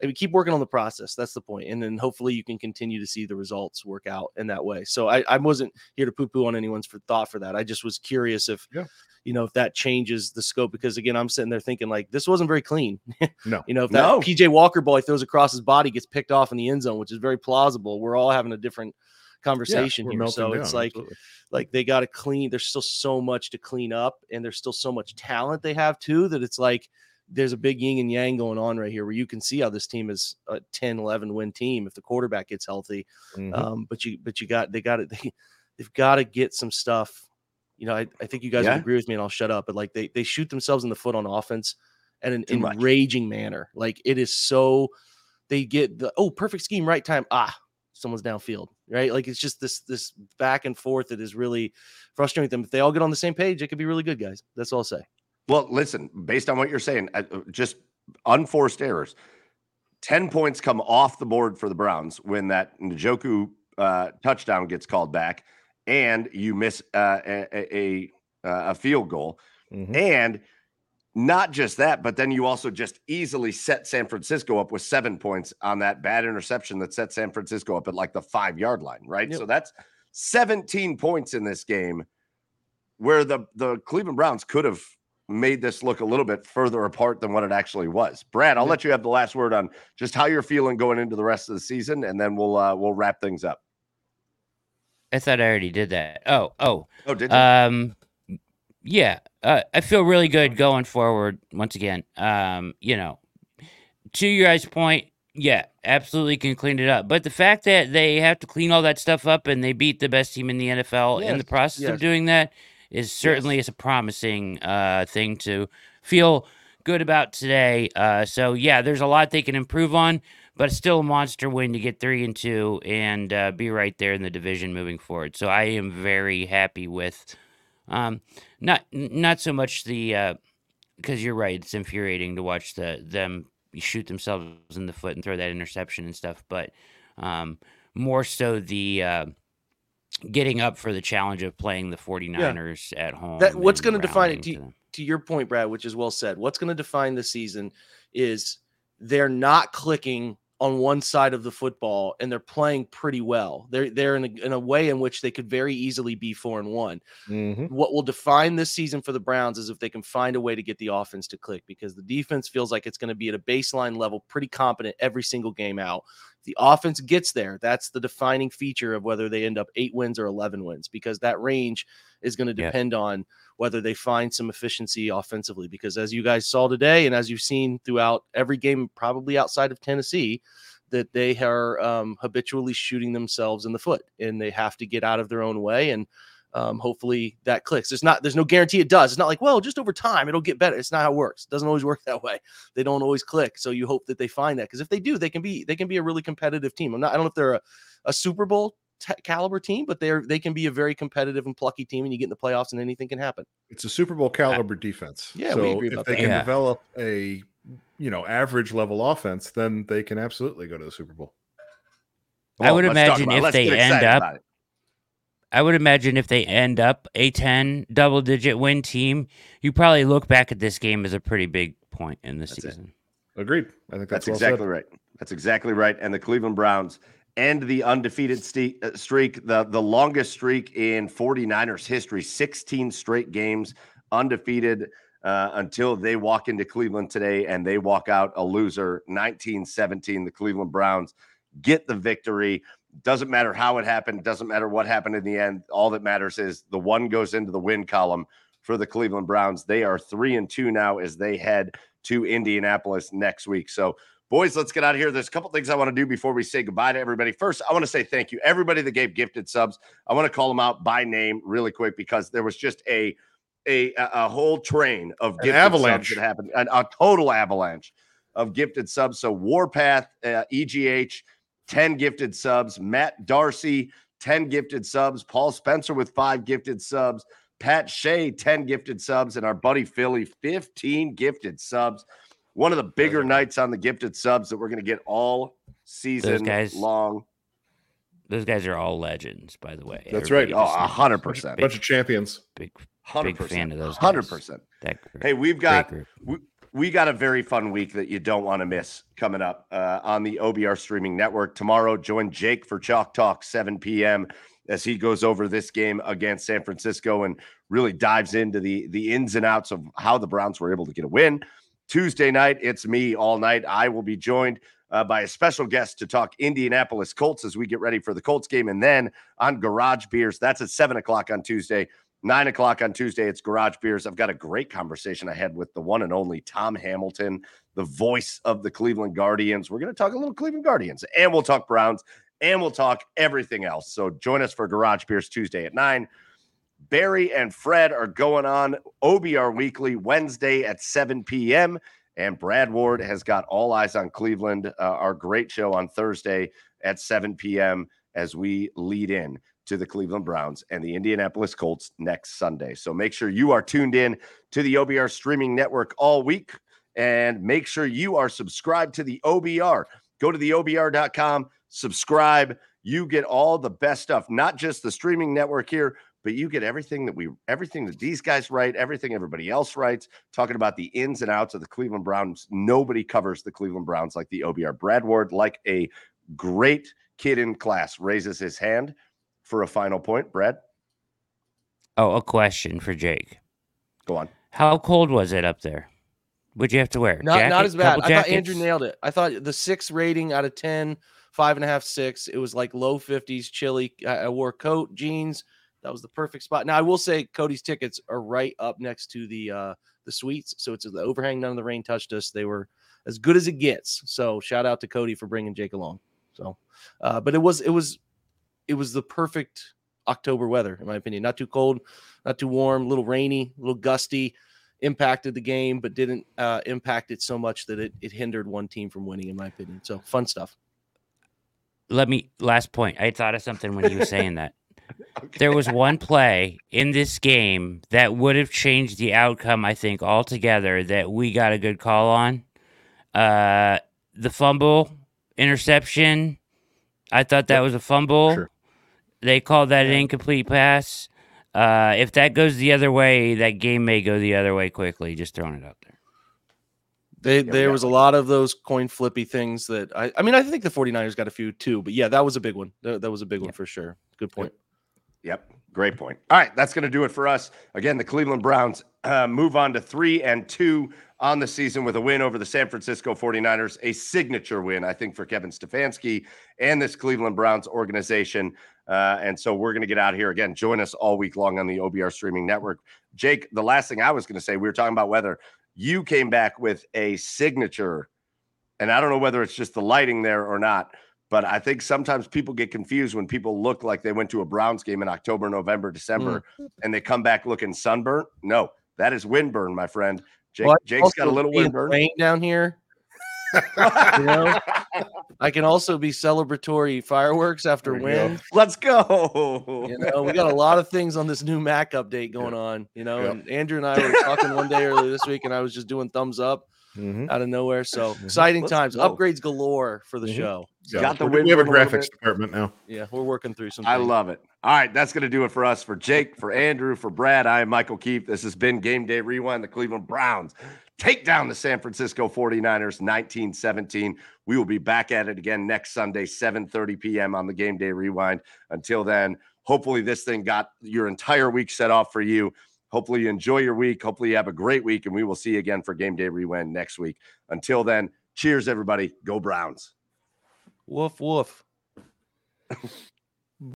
I mean, keep working on the process. That's the point. And then hopefully you can continue to see the results work out in that way. So I, I wasn't here to poo-poo on anyone's for thought for that. I just was curious if Yeah. you know, if that changes the scope, because again, I'm sitting there thinking like this wasn't very clean. No. you know, if that No. PJ Walker ball he throws across his body gets picked off in the end zone, which is very plausible. We're all having a different conversation we're here. So it's like absolutely. like they got to clean there's still so much to clean up and there's still so much talent they have too that it's like there's a big yin and yang going on right here where you can see how this team is a 10 11 win team if the quarterback gets healthy. Mhm. um but you but you got they got it they, they've got to get some stuff. You know I, I think you guys Yeah. agree with me and i'll shut up but like they they shoot themselves in the foot on offense at an Too much. enraging manner. Like it is so they get the oh perfect scheme right time. Ah someone's downfield right? Like it's just this this back and forth that is really frustrating them. If they all get on the same page it could be really good guys. That's all i'll say Well, listen, based on what you're saying, uh, uh, just unforced errors. 10 points come off the board for the Browns when that Njoku uh, touchdown gets called back and you miss uh, a, a, a, uh, field goal. Mhm. And not just that, but then you also just easily set San Francisco up with seven points on that bad interception that set San Francisco up at like the five yard line, right? Yep. So that's 17 points in this game where the, the Cleveland Browns could have made this look a little bit further apart than what it actually was. Brad, I'll let you have the last word on just how you're feeling going into the rest of the season, and then we'll uh, we'll wrap things up. I thought I already did that. Oh, oh. Oh, did you? Um, yeah, uh, I feel really good going forward. Once again, um, you know, to your guys' point, yeah, absolutely can clean it up. But the fact that they have to clean all that stuff up and they beat the best team in the NFL in the process yes. of doing that is certainly is a promising uh, thing to feel good about today. Uh, so yeah, there's a lot they can improve on, but it's still a monster win to get three and two and uh, be right there in the division moving forward. So I am very happy with, um, not not so much the because you're right, it's infuriating to watch the them shoot themselves in the foot and throw that interception and stuff, but um, more so the. Getting up for the challenge of playing the 49ers at home. That- what's gonna define it? rallying to to your point, Brad, which is well said, what's going to define the season is they're not clicking on one side of the football and they're playing pretty well. They're they're in a, in a way in which they could very easily be four and one. Mhm. What will define this season for the Browns is if they can find a way to get the offense to click because the defense feels like it's going to be at a baseline level, pretty competent every single game out. The offense gets there, that's the defining feature of whether they end up eight wins or 11 wins because that range is going to Yeah. depend on whether they find some efficiency offensively. Because as you guys saw today, and as you've seen throughout every game, probably outside of Tennessee, that they are um, habitually shooting themselves in the foot and they have to get out of their own way. And um, hopefully that clicks. There's not, there's no guarantee it does. It's not like, well, just over time it'll get better. It's not how it works. It doesn't always work that way. They don't always click. So you hope that they find that because if they do, they can be, they can be a really competitive team. I'm not, I don't know if they're a, a Super Bowl t- caliber team, but they're they can be a very competitive and plucky team, and you get in the playoffs, and anything can happen. It's a Super Bowl caliber defense. Yeah, so we agree if about they that. can Yeah. develop a you know average level offense, then they can absolutely go to the Super Bowl. I would imagine if they end up- about it. I would imagine if they end up a 10 double digit win team, you probably look back at this game as a pretty big point in the That's it. season. Agreed. I think that's, That's well exactly right. That's exactly right. And the Cleveland Browns end the undefeated ste- uh, streak, the, the longest streak in 49ers history, 16 straight games undefeated uh, until they walk into Cleveland today and they walk out a loser 19 17. The Cleveland Browns get the victory. Doesn't matter how it happened, doesn't matter what happened in the end. All that matters is the one goes into the win column for the Cleveland Browns. They are three and two now as they head to Indianapolis next week. So, boys, let's get out of here. There's a couple things I want to do before we say goodbye to everybody. First, I want to say thank you, everybody that gave gifted subs. I want to call them out by name really quick because there was just a a a whole train of gifted avalanche. subs that happened, a, a total avalanche of gifted subs. So, Warpath, uh, EGH, 10 gifted subs, Matt Darcy, 10 gifted subs, Paul Spencer with five gifted subs. Pat Shea, 10 gifted subs, and our buddy Philly, 15 gifted subs. One of the bigger are- nights on the gifted subs that we're going to get all season guys- long. Those guys are all legends, by the way. That's Everybody right. Oh, a hundred percent. Bunch of champions. Big, 100%. big fan of those. Hundred percent. Hey, we've got we, we got a very fun week that you don't want to miss coming up uh, on the OBR streaming network tomorrow. Join Jake for Chalk Talk 7 p.m. as he goes over this game against San Francisco and really dives into the the ins and outs of how the Browns were able to get a win. Tuesday night, it's me all night. I will be joined uh, by a special guest to talk Indianapolis Colts as we get ready for the Colts game, and then on Garage Beers. That's at seven o'clock on Tuesday. Nine o'clock on Tuesday, it's Garage Beers. I've got a great conversation I had with the one and only Tom Hamilton, the voice of the Cleveland Guardians. We're going to talk a little Cleveland Guardians and we'll talk Browns and we'll talk everything else. So join us for Garage Beers Tuesday at nine. Barry and Fred are going on OBR Weekly Wednesday at 7 p.m. And Brad Ward has got All Eyes on Cleveland, uh, our great show on Thursday at 7 p.m. as we lead in to the Cleveland Browns and the Indianapolis Colts next Sunday. So make sure you are tuned in to the OBR streaming network all week and make sure you are subscribed to the OBR. Go to the OBR.com, subscribe. You get all the best stuff, not just the streaming network here, but you get everything that we everything that these guys write, everything everybody else writes, talking about the ins and outs of the Cleveland Browns. Nobody covers the Cleveland Browns like the OBR. Brad Ward, like a great kid in class, raises his hand for a final point. Brad, Oh, a question for Jake. go on. How cold was it up there? What'd you have to wear? Not not as bad. Couple I thought Andrew nailed it. I thought the six rating out of 10, five and a half, six. It was like low 50s, chilly. I, I wore coat, jeans. That was the perfect spot. Now I will say Cody's tickets are right up next to the uh the suites. So it's the overhang. None of the rain touched us. They were as good as it gets. So shout out to Cody for bringing Jake along. So uh but it was it was it was the perfect October weather, in my opinion. Not too cold, not too warm, a little rainy, a little gusty impacted the game, but didn't uh, impact it so much that it, it hindered one team from winning, in my opinion. So fun stuff. Let me last point. I thought of something when you were saying that. There was one play in this game that would have changed the outcome, I think, altogether that we got a good call on. Uh the fumble, interception. I thought that was a fumble. Sure. They called that an incomplete pass. Uh, if that goes the other way, that game may go the other way quickly. Just throwing it out there. They, we there was a lot of those coin flippy things that I, I mean, I think the 49ers got a few too, but yeah, that was a big one. That, that was a big one for sure. Good point. Yep. Great point. All right. That's going to do it for us. Again, the Cleveland Browns uh, move on to three and two on the season with a win over the San Francisco 49ers, a signature win, I think, for Kevin Stefanski and this Cleveland Browns organization. Uh, and so we're going to get out here again. Join us all week long on the OBR streaming network. Jake, the last thing I was going to say, we were talking about weather. You came back with a signature, and I don't know whether it's just the lighting there or not, but I think sometimes people get confused when people look like they went to a Browns game in October, November, December, and they come back looking sunburnt. No, that is windburn, my friend. Jake, Well, Jake's got a little windburn. Rain down here. You know? I can also be celebratory fireworks after There you win. Let's go. You know, we got a lot of things on this new Mac update going on. You know, Yep. and Andrew and I were talking one day earlier this week, and I was just doing thumbs up Mhm. out of nowhere. So exciting Let's times, go. upgrades galore for the Mhm. show. Yeah, Got the we're- win we have a for a graphics department now. Yeah, we're working through some. I love it. All right, that's going to do it for us. For Jake, for Andrew, for Brad, I am Michael Keefe. This has been Game Day Rewind. The Cleveland Browns take down the San Francisco 49ers 1917. We will be back at it again next Sunday, 7:30 p.m. on the Game Day Rewind. Until then, hopefully this thing got your entire week set off for you. Hopefully you enjoy your week. Hopefully you have a great week, and we will see you again for Game Day Rewind next week. Until then, cheers, everybody. Go Browns. Woof woof.